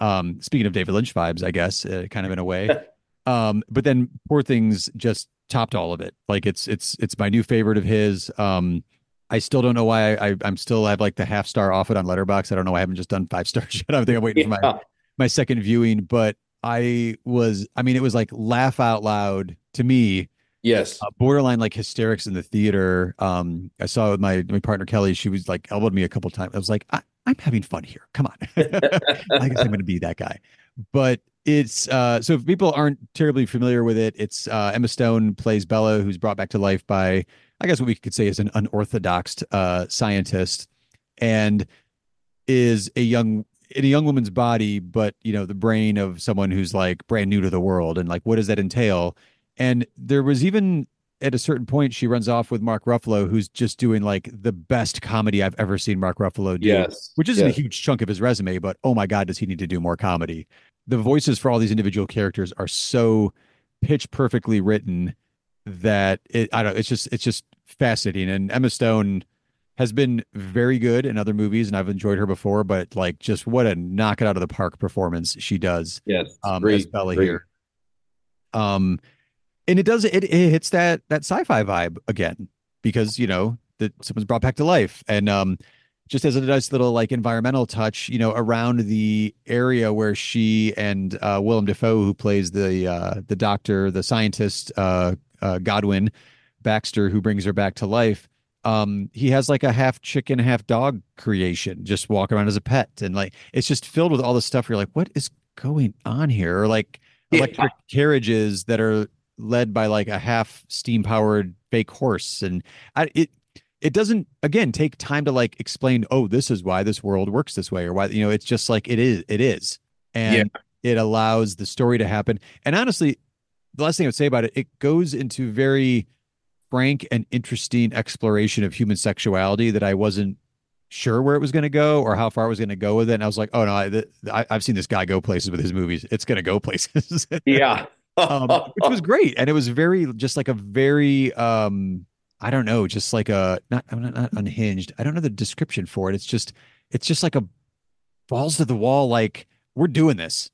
[SPEAKER 2] Um, speaking of David Lynch vibes, I guess, uh, kind of in a way. *laughs* um, but then Poor Things just topped all of it. Like it's it's it's my new favorite of his. Um, I still don't know why I, I I'm still have like the half star off it on Letterboxd. I don't know why I haven't just done five stars *laughs* yet. I think I'm waiting for my my second viewing, but I was I mean it was like laugh out loud to me,
[SPEAKER 1] Yes.
[SPEAKER 2] uh, borderline like hysterics in the theater. Um, I saw it with my my partner Kelly. She was like elbowed me a couple times. I was like, I, I'm having fun here. Come on. *laughs* I guess I'm going to be that guy. But it's uh, so if people aren't terribly familiar with it, it's uh, Emma Stone plays Bella, who's brought back to life by, I guess what we could say is an unorthodox uh, scientist, and is a young in a young woman's body, but you know the brain of someone who's like brand new to the world, and like what does that entail? And there was even at a certain point she runs off with Mark Ruffalo, who's just doing like the best comedy I've ever seen Mark Ruffalo do
[SPEAKER 1] Yes.
[SPEAKER 2] which isn't
[SPEAKER 1] Yes.
[SPEAKER 2] a huge chunk of his resume, but oh my God, does he need to do more comedy? The voices for all these individual characters are so pitch perfectly written that it I don't it's just it's just fascinating. And Emma Stone has been very good in other movies and I've enjoyed her before, but like just what a knock it out of the park performance she does
[SPEAKER 1] Yes.
[SPEAKER 2] um
[SPEAKER 1] Great.
[SPEAKER 2] as Bella
[SPEAKER 1] great.
[SPEAKER 2] here. Um and it does it, it hits that that sci-fi vibe again because you know that someone's brought back to life and um just as a nice little like environmental touch you know around the area where she and uh Willem Dafoe who plays the uh the doctor the scientist uh, uh Godwin Baxter who brings her back to life um he has like a half chicken half dog creation just walk around as a pet. And like it's just filled with all this stuff. You're like what is going on here? Or like
[SPEAKER 1] Yeah.
[SPEAKER 2] electric carriages that are led by like a half steam powered fake horse. And I, it it doesn't again take time to like explain oh this is why this world works this way or why you know it's just like it is it is and it allows the story to happen. And honestly, the last thing I would say about it, it goes into very frank and interesting exploration of human sexuality that I wasn't sure where it was going to go or how far it was going to go with it. And I was like, oh no, I, I, have seen this guy go places with his movies. It's going to go *laughs* places.
[SPEAKER 1] yeah.
[SPEAKER 2] um, which was great. And it was very, just like a very, um, I don't know, just like a, not, not, not unhinged. I don't know the description for it. It's just, it's just like a balls to the wall. Like we're doing this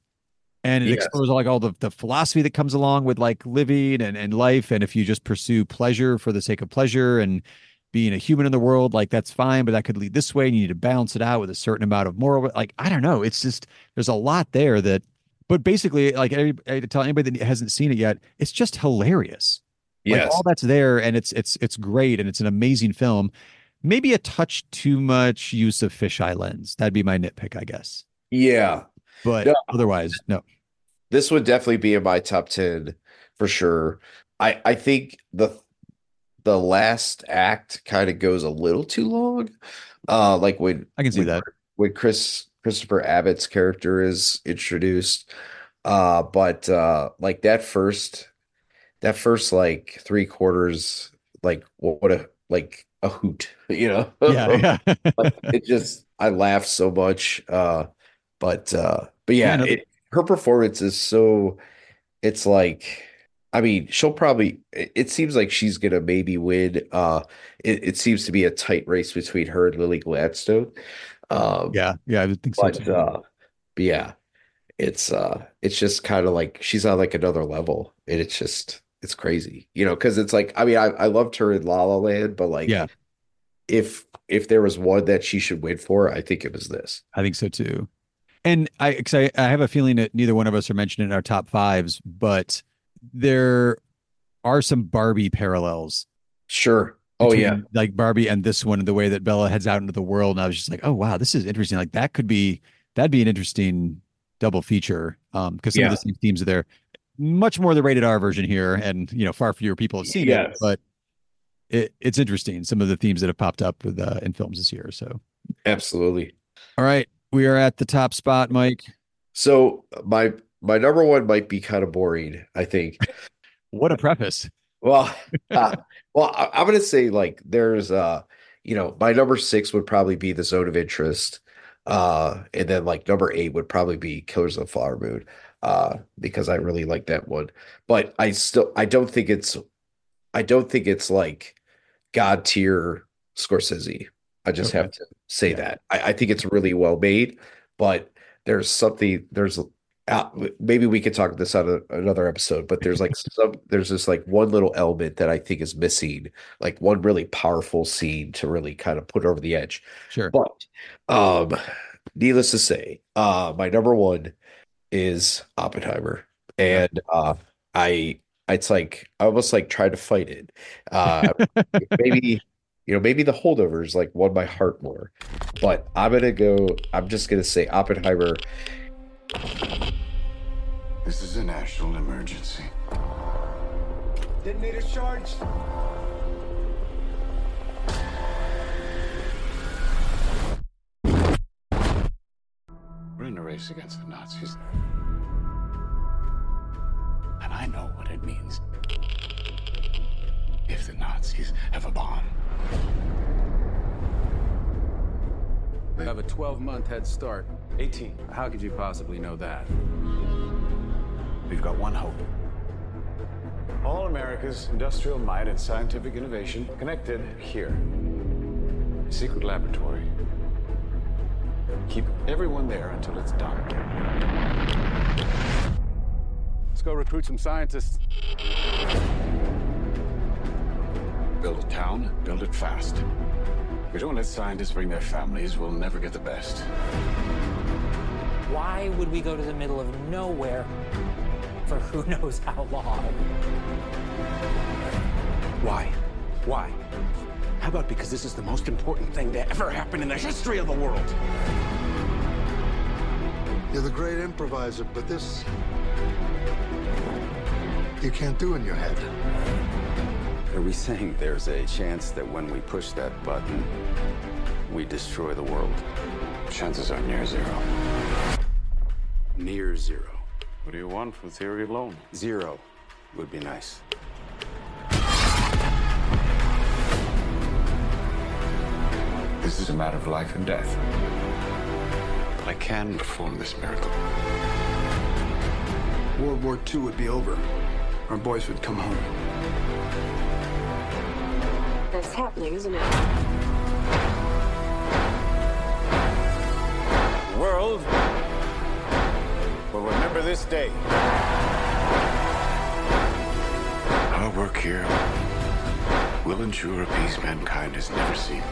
[SPEAKER 2] and it yes. explores like all the, the philosophy that comes along with like living and, and life and if you just pursue pleasure for the sake of pleasure and being a human in the world like that's fine but that could lead this way and you need to balance it out with a certain amount of moral like i don't know it's just there's a lot there that but basically like I tell anybody that hasn't seen it yet it's just hilarious
[SPEAKER 1] yes.
[SPEAKER 2] like all that's there and it's it's it's great and it's an amazing film maybe a touch too much use of fisheye lens that'd be my nitpick i guess
[SPEAKER 1] yeah
[SPEAKER 2] but no, otherwise no
[SPEAKER 1] this would definitely be in my top 10 for sure. I I think the the last act kind of goes a little too long. Uh like when
[SPEAKER 2] I can see
[SPEAKER 1] when,
[SPEAKER 2] that.
[SPEAKER 1] When Chris Christopher Abbott's character is introduced. Uh but uh like that first that first like three quarters like what, what a like a hoot, *laughs* you know.
[SPEAKER 2] Yeah, yeah. *laughs*
[SPEAKER 1] it just I laughed so much. Uh but uh but yeah, yeah no, it, her performance is so it's like I mean, she'll probably it seems like she's gonna maybe win. Uh it, it seems to be a tight race between her and Lily Gladstone. Um
[SPEAKER 2] yeah, yeah, I would think but, so too.
[SPEAKER 1] Uh, but yeah, it's uh it's just kind of like she's on like another level. And it's just it's crazy, you know, because it's like I mean, I, I loved her in La La Land, but like
[SPEAKER 2] yeah,
[SPEAKER 1] if if there was one that she should win for, I think it was this.
[SPEAKER 2] I think so too. And I, cause I, I have a feeling that neither one of us are mentioned in our top fives, but there are some Barbie parallels.
[SPEAKER 1] Sure. Oh yeah.
[SPEAKER 2] Like Barbie and this one, the way that Bella heads out into the world. And I was just like, oh wow, this is interesting. Like that could be that'd be an interesting double feature. Um, because some yeah. of the same themes are there. Much more the rated R version here, and you know, far fewer people have seen yes. it, but it, it's interesting some of the themes that have popped up with uh, in films this year. So
[SPEAKER 1] absolutely.
[SPEAKER 2] All right. We are at the top spot, Mike.
[SPEAKER 1] So my my number one might be kind of boring. I think. *laughs*
[SPEAKER 2] what a preface.
[SPEAKER 1] Well, *laughs* uh, well, I, I'm gonna say like there's uh, you know, my number six would probably be the zone of interest, uh, and then like number eight would probably be Killers of the Flower Moon, uh, because I really like that one. But I still I don't think it's I don't think it's like god tier Scorsese. I just okay. have to say yeah. that. I, I, think it's really well made, but there's something there's uh, maybe we could talk this on a, another episode, but there's like *laughs* some there's this like one little element that I think is missing, like one really powerful scene to really kind of put over the edge.
[SPEAKER 2] Sure.
[SPEAKER 1] But um needless to say, uh my number one is Oppenheimer. And uh I it's like I almost like try to fight it. Uh *laughs* maybe you know, maybe the holdovers like won my heart more. But I'm gonna go. I'm just gonna say Oppenheimer.
[SPEAKER 3] This is a national emergency.
[SPEAKER 4] Detonator charged.
[SPEAKER 3] We're in a race against the Nazis. And I know what it means if the Nazis have a bomb.
[SPEAKER 5] We have a 12-month head start.
[SPEAKER 6] 18.
[SPEAKER 5] How could you possibly know that?
[SPEAKER 3] We've got one hope.
[SPEAKER 6] All America's industrial might and scientific innovation connected here. A secret laboratory. Keep everyone there until it's done.
[SPEAKER 5] Let's go recruit some scientists.
[SPEAKER 3] Build a town, build it fast. If we don't let scientists bring their families, we'll never get the best.
[SPEAKER 7] Why would we go to the middle of nowhere for who *laughs* knows how long?
[SPEAKER 3] Why? Why? How about because this is the most important thing to ever happen in the history of the world?
[SPEAKER 8] You're the great improviser, but this... you can't do in your head.
[SPEAKER 9] Are we saying there's a chance that when we push that button, we destroy the world?
[SPEAKER 3] Chances are near zero.
[SPEAKER 9] Near zero.
[SPEAKER 3] What do you want from theory alone?
[SPEAKER 9] Zero would be nice.
[SPEAKER 3] This is a matter of life and death. But I can perform this miracle.
[SPEAKER 4] World War II would be over. Our boys would come home.
[SPEAKER 10] That's happening, isn't it?
[SPEAKER 6] The world will remember this day.
[SPEAKER 3] Our work here will ensure a peace mankind has never seen.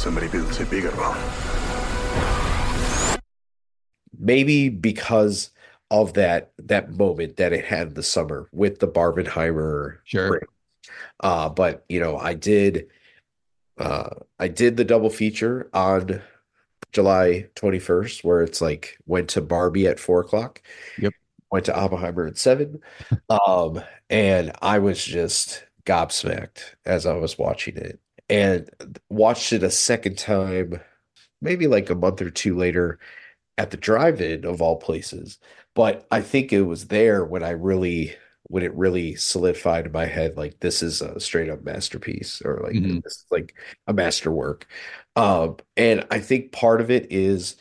[SPEAKER 4] Somebody builds a bigger one.
[SPEAKER 1] maybe because of that that moment that it had in the summer with the Barbenheimer
[SPEAKER 2] Sure.
[SPEAKER 1] ring. Uh, but you know, I did uh I did the double feature on July 21st, where it's like went to Barbie at four o'clock.
[SPEAKER 2] Yep.
[SPEAKER 1] Went to Oppenheimer at seven. Um, and I was just gobsmacked as I was watching it. And watched it a second time, maybe like a month or two later at the drive-in of all places. But I think it was there when I really when it really solidified in my head like this is a straight up masterpiece or like
[SPEAKER 2] Mhm.
[SPEAKER 1] this is like a masterwork. Um, and I think part of it is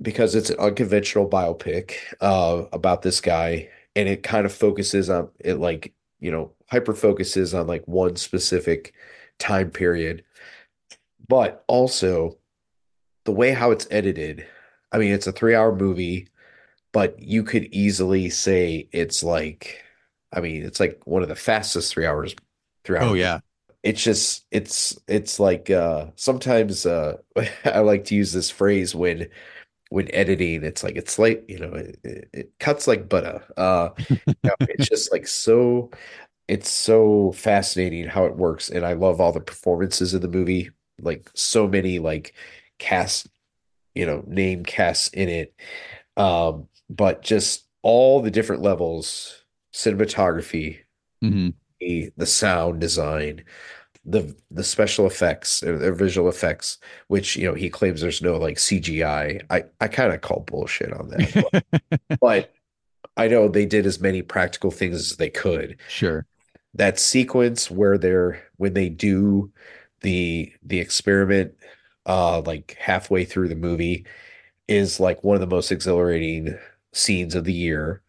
[SPEAKER 1] because it's an unconventional biopic uh about this guy and it kind of focuses on it like, you know, hyper focuses on like one specific time period. But also the way how it's edited, I mean, it's a three hour movie, but you could easily say it's like, I mean, it's like one of the fastest three hours, three hour
[SPEAKER 2] Oh yeah.
[SPEAKER 1] it's just it's it's like uh sometimes uh *laughs* I like to use this phrase when when editing it's like it's like you know it, it, it cuts like butter uh *laughs* you know, it's just like so it's so fascinating how it works and I love all the performances in the movie like so many like cast you know name casts in it um but just all the different levels cinematography
[SPEAKER 2] hmm
[SPEAKER 1] the the sound design, the the special effects, or the visual effects, which you know he claims there's no like CGI. I I kind of call bullshit on that, but, *laughs* but I know they did as many practical things as they could.
[SPEAKER 2] Sure.
[SPEAKER 1] That sequence where they're when they do the the experiment, uh, like halfway through the movie, is like one of the most exhilarating scenes of the year.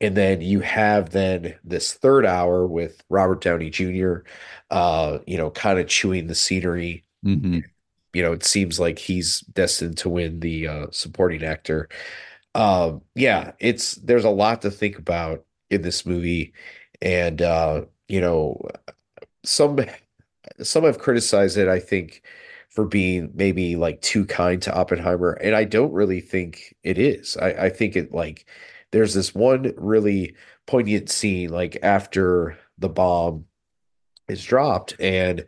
[SPEAKER 1] And then you have then this third hour with Robert Downey Jr., uh, you know, kind of chewing the scenery.
[SPEAKER 2] hmm
[SPEAKER 1] You know, it seems like he's destined to win the uh, supporting actor. Um, yeah, it's there's a lot to think about in this movie, and uh, you know, some some have criticized it, I think, for being maybe like too kind to Oppenheimer, and I don't really think it is. I, I think it like there's this one really poignant scene like after the bomb is dropped, and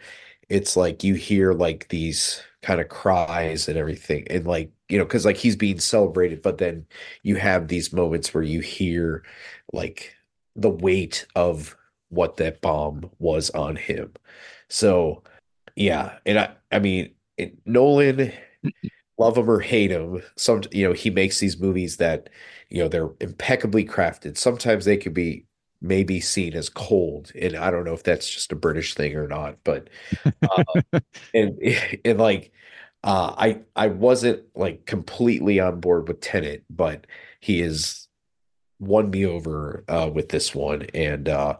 [SPEAKER 1] it's like you hear like these kind of cries and everything, and like you know, because like he's being celebrated, but then you have these moments where you hear like the weight of what that bomb was on him. So, yeah, and I I mean, it, Nolan, love him or hate him, some you know, he makes these movies that, you know, they're impeccably crafted. Sometimes they could be maybe seen as cold, and I don't know if that's just a British thing or not, but uh, and *laughs* and like uh I I wasn't like completely on board with Tenet, but he is won me over uh with this one and uh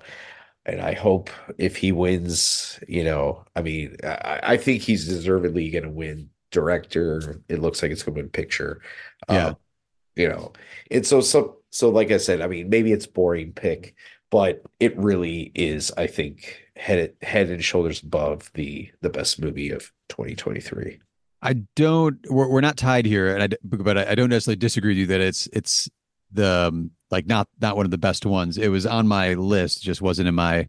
[SPEAKER 1] and I hope if he wins, you know, I mean, I, I think he's deservedly going to win director. It looks like it's going to win picture.
[SPEAKER 2] Yeah.
[SPEAKER 1] Uh, you know, and so so so like I said, I mean, maybe it's boring pick, but it really is, I think, head head and shoulders above the the best movie of 2023.
[SPEAKER 2] I don't. We're, we're not tied here, and I but I, I don't necessarily disagree with you that it's it's the um, like not not one of the best ones. It was on my list, just wasn't in my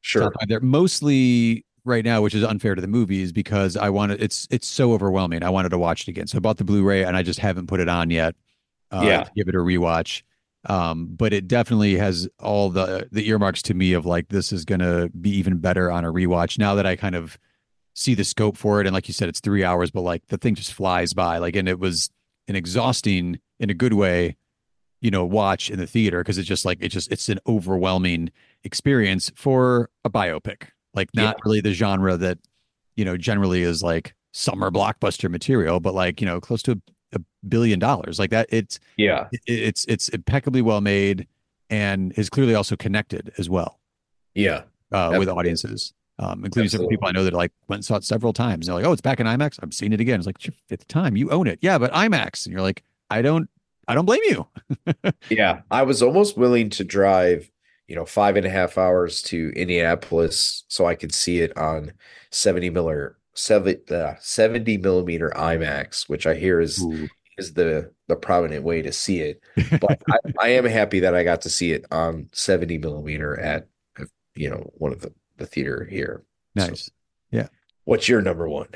[SPEAKER 1] Sure.
[SPEAKER 2] top five there. Mostly right now, which is unfair to the movies because I wanted it's it's so overwhelming. I wanted to watch it again, so I bought the Blu-ray and I just haven't put it on yet. Uh,
[SPEAKER 1] Yeah.
[SPEAKER 2] to give it a rewatch. Um, but it definitely has all the the earmarks to me of like this is gonna be even better on a rewatch now that I kind of see the scope for it. And like you said, it's three hours, but like the thing just flies by. Like, and it was an exhausting in a good way, you know, watch in the theater because it's just like it's just it's an overwhelming experience for a biopic. Like not
[SPEAKER 1] Yeah.
[SPEAKER 2] really the genre that, you know, generally is like summer blockbuster material, but like, you know, close to a, a billion dollars. Like that it's
[SPEAKER 1] Yeah.
[SPEAKER 2] it- it's it's impeccably well made and is clearly also connected as well
[SPEAKER 1] Yeah.
[SPEAKER 2] uh, with audiences, um, including several people I know that like went and saw it several times. They're like, "Oh, it's back in IMAX. I'm seeing it again." It's like it's your fifth time. You own it, yeah, but IMAX, and you're like, "I don't, I don't blame you." *laughs*
[SPEAKER 1] Yeah. I was almost willing to drive, you know, five and a half hours to Indianapolis so I could see it on 70 miller seven uh, 70 millimeter IMAX, which I hear is is the the prominent way to see it. *laughs* But I, I am happy that I got to see it on 70 millimeter at uh, you know one of the the theater here. So,
[SPEAKER 2] Nice. Yeah.
[SPEAKER 1] what's your number one?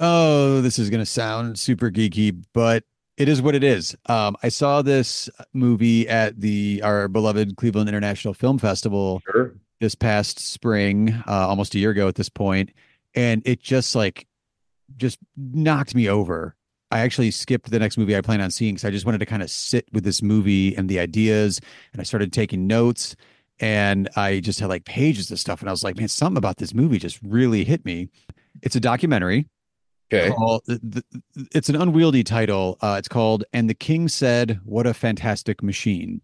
[SPEAKER 2] Oh, this is going to sound super geeky, but it is what it is. Um, I saw this movie at the our beloved Cleveland International Film Festival
[SPEAKER 1] Sure.
[SPEAKER 2] this past spring, uh, almost a year ago at this point, and it just like just knocked me over. I actually skipped the next movie I plan on seeing because I just wanted to kind of sit with this movie and the ideas, and I started taking notes, and I just had like pages of stuff, and I was like, man, something about this movie just really hit me. It's a documentary.
[SPEAKER 1] Okay.
[SPEAKER 2] Called, it's an unwieldy title. Uh, it's called "And the King Said, What a Fantastic Machine."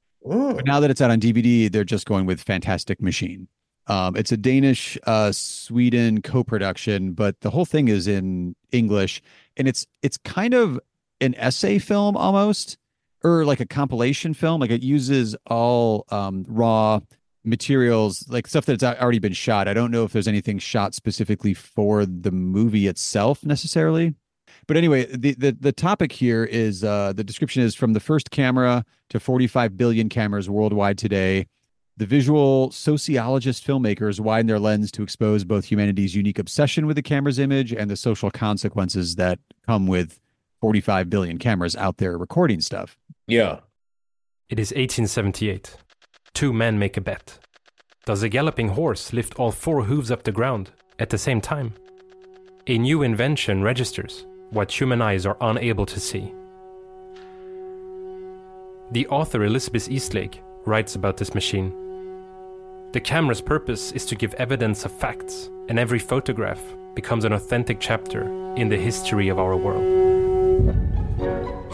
[SPEAKER 2] But now that it's out on DVD, they're just going with Fantastic Machine. Um, it's a Danish uh, Sweden co-production, but the whole thing is in English, and it's it's kind of an essay film almost, or like a compilation film. Like it uses all um, raw materials, like stuff that's already been shot. I don't know if there's anything shot specifically for the movie itself necessarily. But anyway, the, the the topic here is uh, the description is from the first camera to 45 billion cameras worldwide today. The visual sociologist filmmakers widen their lens to expose both humanity's unique obsession with the camera's image and the social consequences that come with 45 billion cameras out there recording stuff.
[SPEAKER 1] Yeah.
[SPEAKER 11] It is 1878. Two men make a bet. Does a galloping horse lift all four hooves up the ground at the same time? A new invention registers what human eyes are unable to see. The author Elizabeth Eastlake writes about this machine. The camera's purpose is to give evidence of facts, and every photograph becomes an authentic chapter in the history of our world.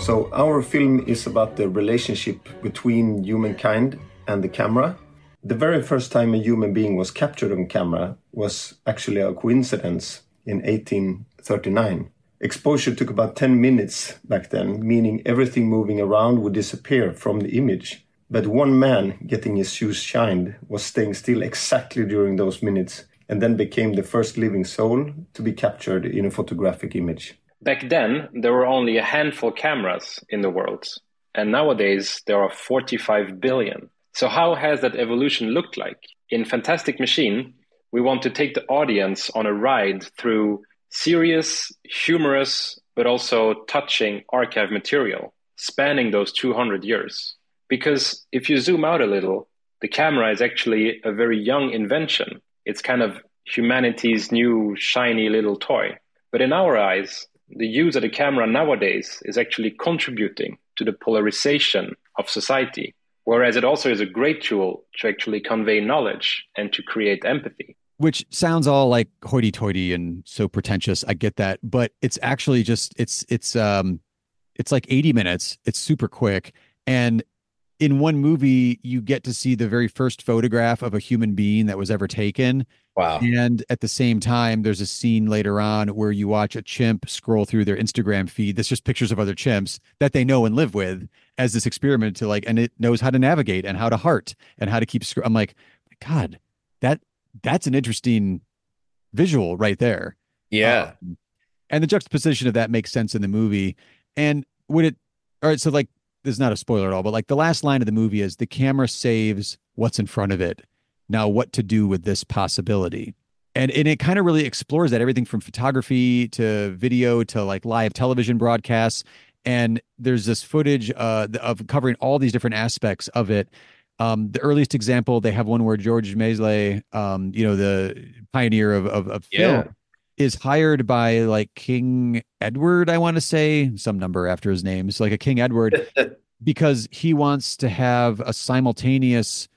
[SPEAKER 12] So, our film is about the relationship between humankind and the camera. The very first time a human being was captured on camera was actually a coincidence in 1839. Exposure took about 10 minutes back then, meaning everything moving around would disappear from the image. But one man getting his shoes shined was staying still exactly during those minutes and then became the first living soul to be captured in a photographic image.
[SPEAKER 13] Back then, there were only a handful cameras in the world, and nowadays there are 45 billion. So, how has that evolution looked like? In Fantastic Machine, we want to take the audience on a ride through serious, humorous, but also touching archive material spanning those 200 years. Because if you zoom out a little, the camera is actually a very young invention. It's kind of humanity's new shiny little toy. But in our eyes, the use of the camera nowadays is actually contributing to the polarization of society, whereas it also is a great tool to actually convey knowledge and to create empathy.
[SPEAKER 2] Which sounds all like hoity-toity and so pretentious. I get that, but it's actually just it's it's um it's like 80 minutes. It's super quick and in one movie you get to see the very first photograph of a human being that was ever taken.
[SPEAKER 1] Wow.
[SPEAKER 2] And at the same time there's a scene later on where you watch a chimp scroll through their Instagram feed that's just pictures of other chimps that they know and live with as this experiment to like and it knows how to navigate and how to heart and how to keep scr- I'm like god that that's an interesting visual right there.
[SPEAKER 1] Yeah.
[SPEAKER 2] Um, and the juxtaposition of that makes sense in the movie. And would it, all right, so like, this is not a spoiler at all, but like the last line of the movie is the camera saves what's in front of it. Now, what to do with this possibility? And, and it kind of really explores that everything from photography to video to like live television broadcasts. And there's this footage uh, of covering all these different aspects of it. Um, the earliest example, they have one where George Méliès, um, you know, the pioneer of, of, of film,
[SPEAKER 1] Yeah.
[SPEAKER 2] Is hired by like King Edward, I want to say, some number after his name. It's like a King Edward *laughs* because he wants to have a simultaneous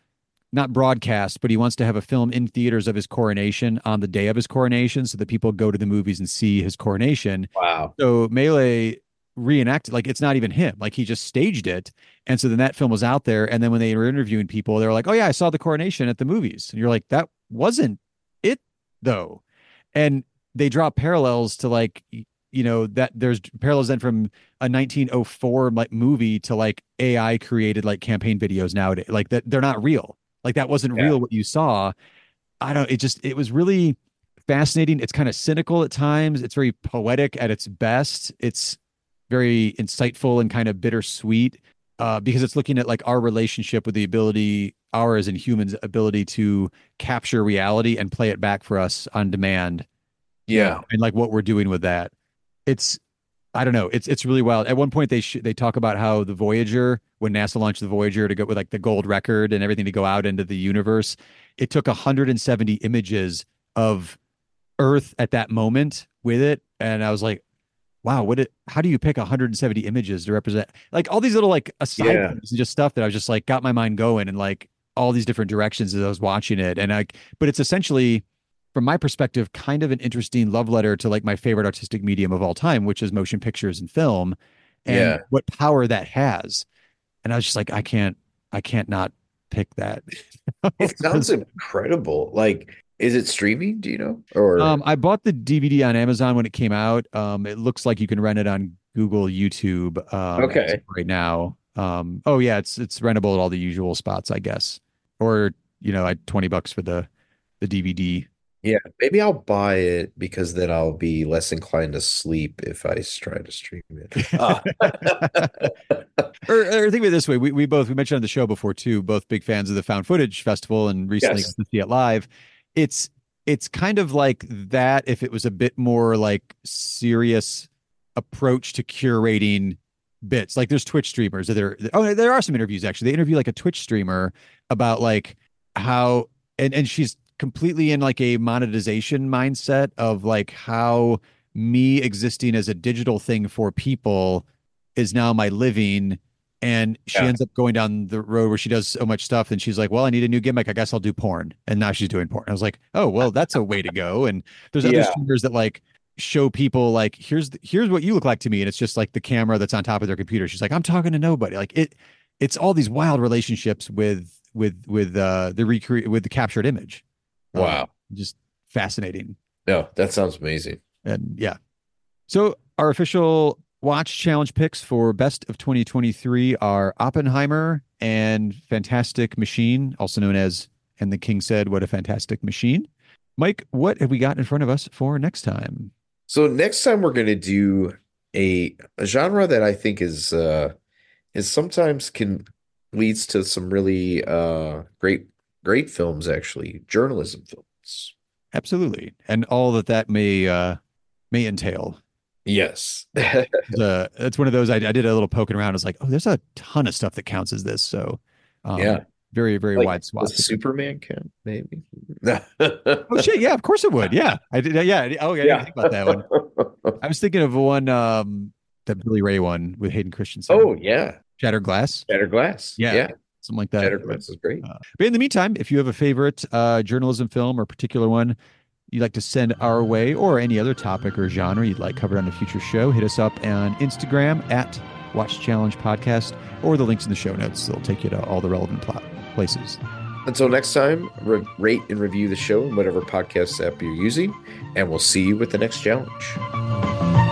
[SPEAKER 2] not broadcast, but he wants to have a film in theaters of his coronation on the day of his coronation so that people go to the movies and see his coronation.
[SPEAKER 1] Wow.
[SPEAKER 2] So Méliès reenacted like it's not even him. Like he just staged it. And so then that film was out there. And then when they were interviewing people, they were like, Oh yeah, I saw the coronation at the movies. And you're like, that wasn't it though. And they draw parallels to like you know that there's parallels then from a 1904 like movie to like AI created like campaign videos nowadays. Like that they're not real. Like that wasn't
[SPEAKER 1] Yeah.
[SPEAKER 2] real what you saw. I don't. It just it was really fascinating. It's kind of cynical at times. It's very poetic at its best. It's very insightful and kind of bittersweet uh, because it's looking at like our relationship with the ability, ours and humans' ability to capture reality and play it back for us on demand
[SPEAKER 1] Yeah.
[SPEAKER 2] and like what we're doing with that. It's I don't know. It's it's really wild. At one point they sh- they talk about how the Voyager when NASA launched the Voyager to go with like the gold record and everything to go out into the universe, it took 170 images of Earth at that moment with it and I was like wow, what it how do you pick 170 images to represent like all these little like aside
[SPEAKER 1] Yeah.
[SPEAKER 2] and just stuff that I was just like got my mind going and like all these different directions as I was watching it and like, but it's essentially from my perspective, kind of an interesting love letter to like my favorite artistic medium of all time, which is motion pictures and film, and
[SPEAKER 1] Yeah.
[SPEAKER 2] what power that has. And I was just like, I can't, I can't not pick that. *laughs*
[SPEAKER 1] It sounds incredible. Like, is it streaming? Do you know? Or
[SPEAKER 2] Um, I bought the DVD on Amazon when it came out. Um, it looks like you can rent it on Google YouTube. Um,
[SPEAKER 1] Okay.
[SPEAKER 2] right now. Um, oh yeah, it's it's rentable at all the usual spots, I guess. Or you know, I twenty bucks for the the DVD.
[SPEAKER 1] Yeah, maybe I'll buy it because then I'll be less inclined to sleep if I try to stream it. Ah. *laughs*
[SPEAKER 2] or, or think of it this way: we we both we mentioned on the show before too, both big fans of the Found Footage Festival, and recently
[SPEAKER 1] Yes.
[SPEAKER 2] got to see it live. It's it's kind of like that if it was a bit more like serious approach to curating bits. Like there's Twitch streamers that are oh there are some interviews actually. They interview like a Twitch streamer about like how and and she's completely in like a monetization mindset of like how me existing as a digital thing for people is now my living. And she
[SPEAKER 1] Yeah.
[SPEAKER 2] ends up going down the road where she does so much stuff and she's like well i need a new gimmick. I guess i'll do porn. And now she's doing porn. I was like oh well that's a way to go. And there's other
[SPEAKER 1] Yeah.
[SPEAKER 2] streamers that like show people like here's the, here's what you look like to me. And it's just like the camera that's on top of their computer. She's like i'm talking to nobody. Like it it's all these wild relationships with with with uh the recreate with the captured image Um,
[SPEAKER 1] Wow.
[SPEAKER 2] just fascinating
[SPEAKER 1] No, that sounds amazing.
[SPEAKER 2] and yeah. So our official watch challenge picks for best of 2023 are Oppenheimer and Fantastic Machine, also known as And the King Said, What a Fantastic Machine. Mike, what have we got in front of us for next time?
[SPEAKER 1] So next time we're going to do a, a genre that I think is uh is sometimes can leads to some really uh great great films actually, journalism films.
[SPEAKER 2] Absolutely. And all that that may uh may entail.
[SPEAKER 1] Yes.
[SPEAKER 2] The it's one of those I, I did a little poking around. I was like, oh, there's a ton of stuff that counts as this. So um,
[SPEAKER 1] Yeah.
[SPEAKER 2] very, very
[SPEAKER 1] Like,
[SPEAKER 2] wide swath.
[SPEAKER 1] Superman count, maybe? *laughs*
[SPEAKER 2] Oh shit! Yeah, of course it would. Yeah, I did. Yeah. Oh yeah, I didn't think about that one. *laughs* I was thinking of one, um, the Billy Ray one with Hayden Christensen.
[SPEAKER 1] Oh yeah.
[SPEAKER 2] Shattered Glass.
[SPEAKER 1] Shattered Glass.
[SPEAKER 2] Yeah,
[SPEAKER 1] Yeah.
[SPEAKER 2] Something like that.
[SPEAKER 1] Glass is great.
[SPEAKER 2] Uh, but in the meantime, if you have a favorite uh, journalism film or particular one you'd like to send our way, or any other topic or genre you'd like covered on a future show, hit us up on Instagram at Watch Challenge Podcast, or the links in the show notes. They'll take you to all the relevant pla- places.
[SPEAKER 1] Until next time, re- rate and review the show in whatever podcast app you're using, and we'll see you with the next challenge.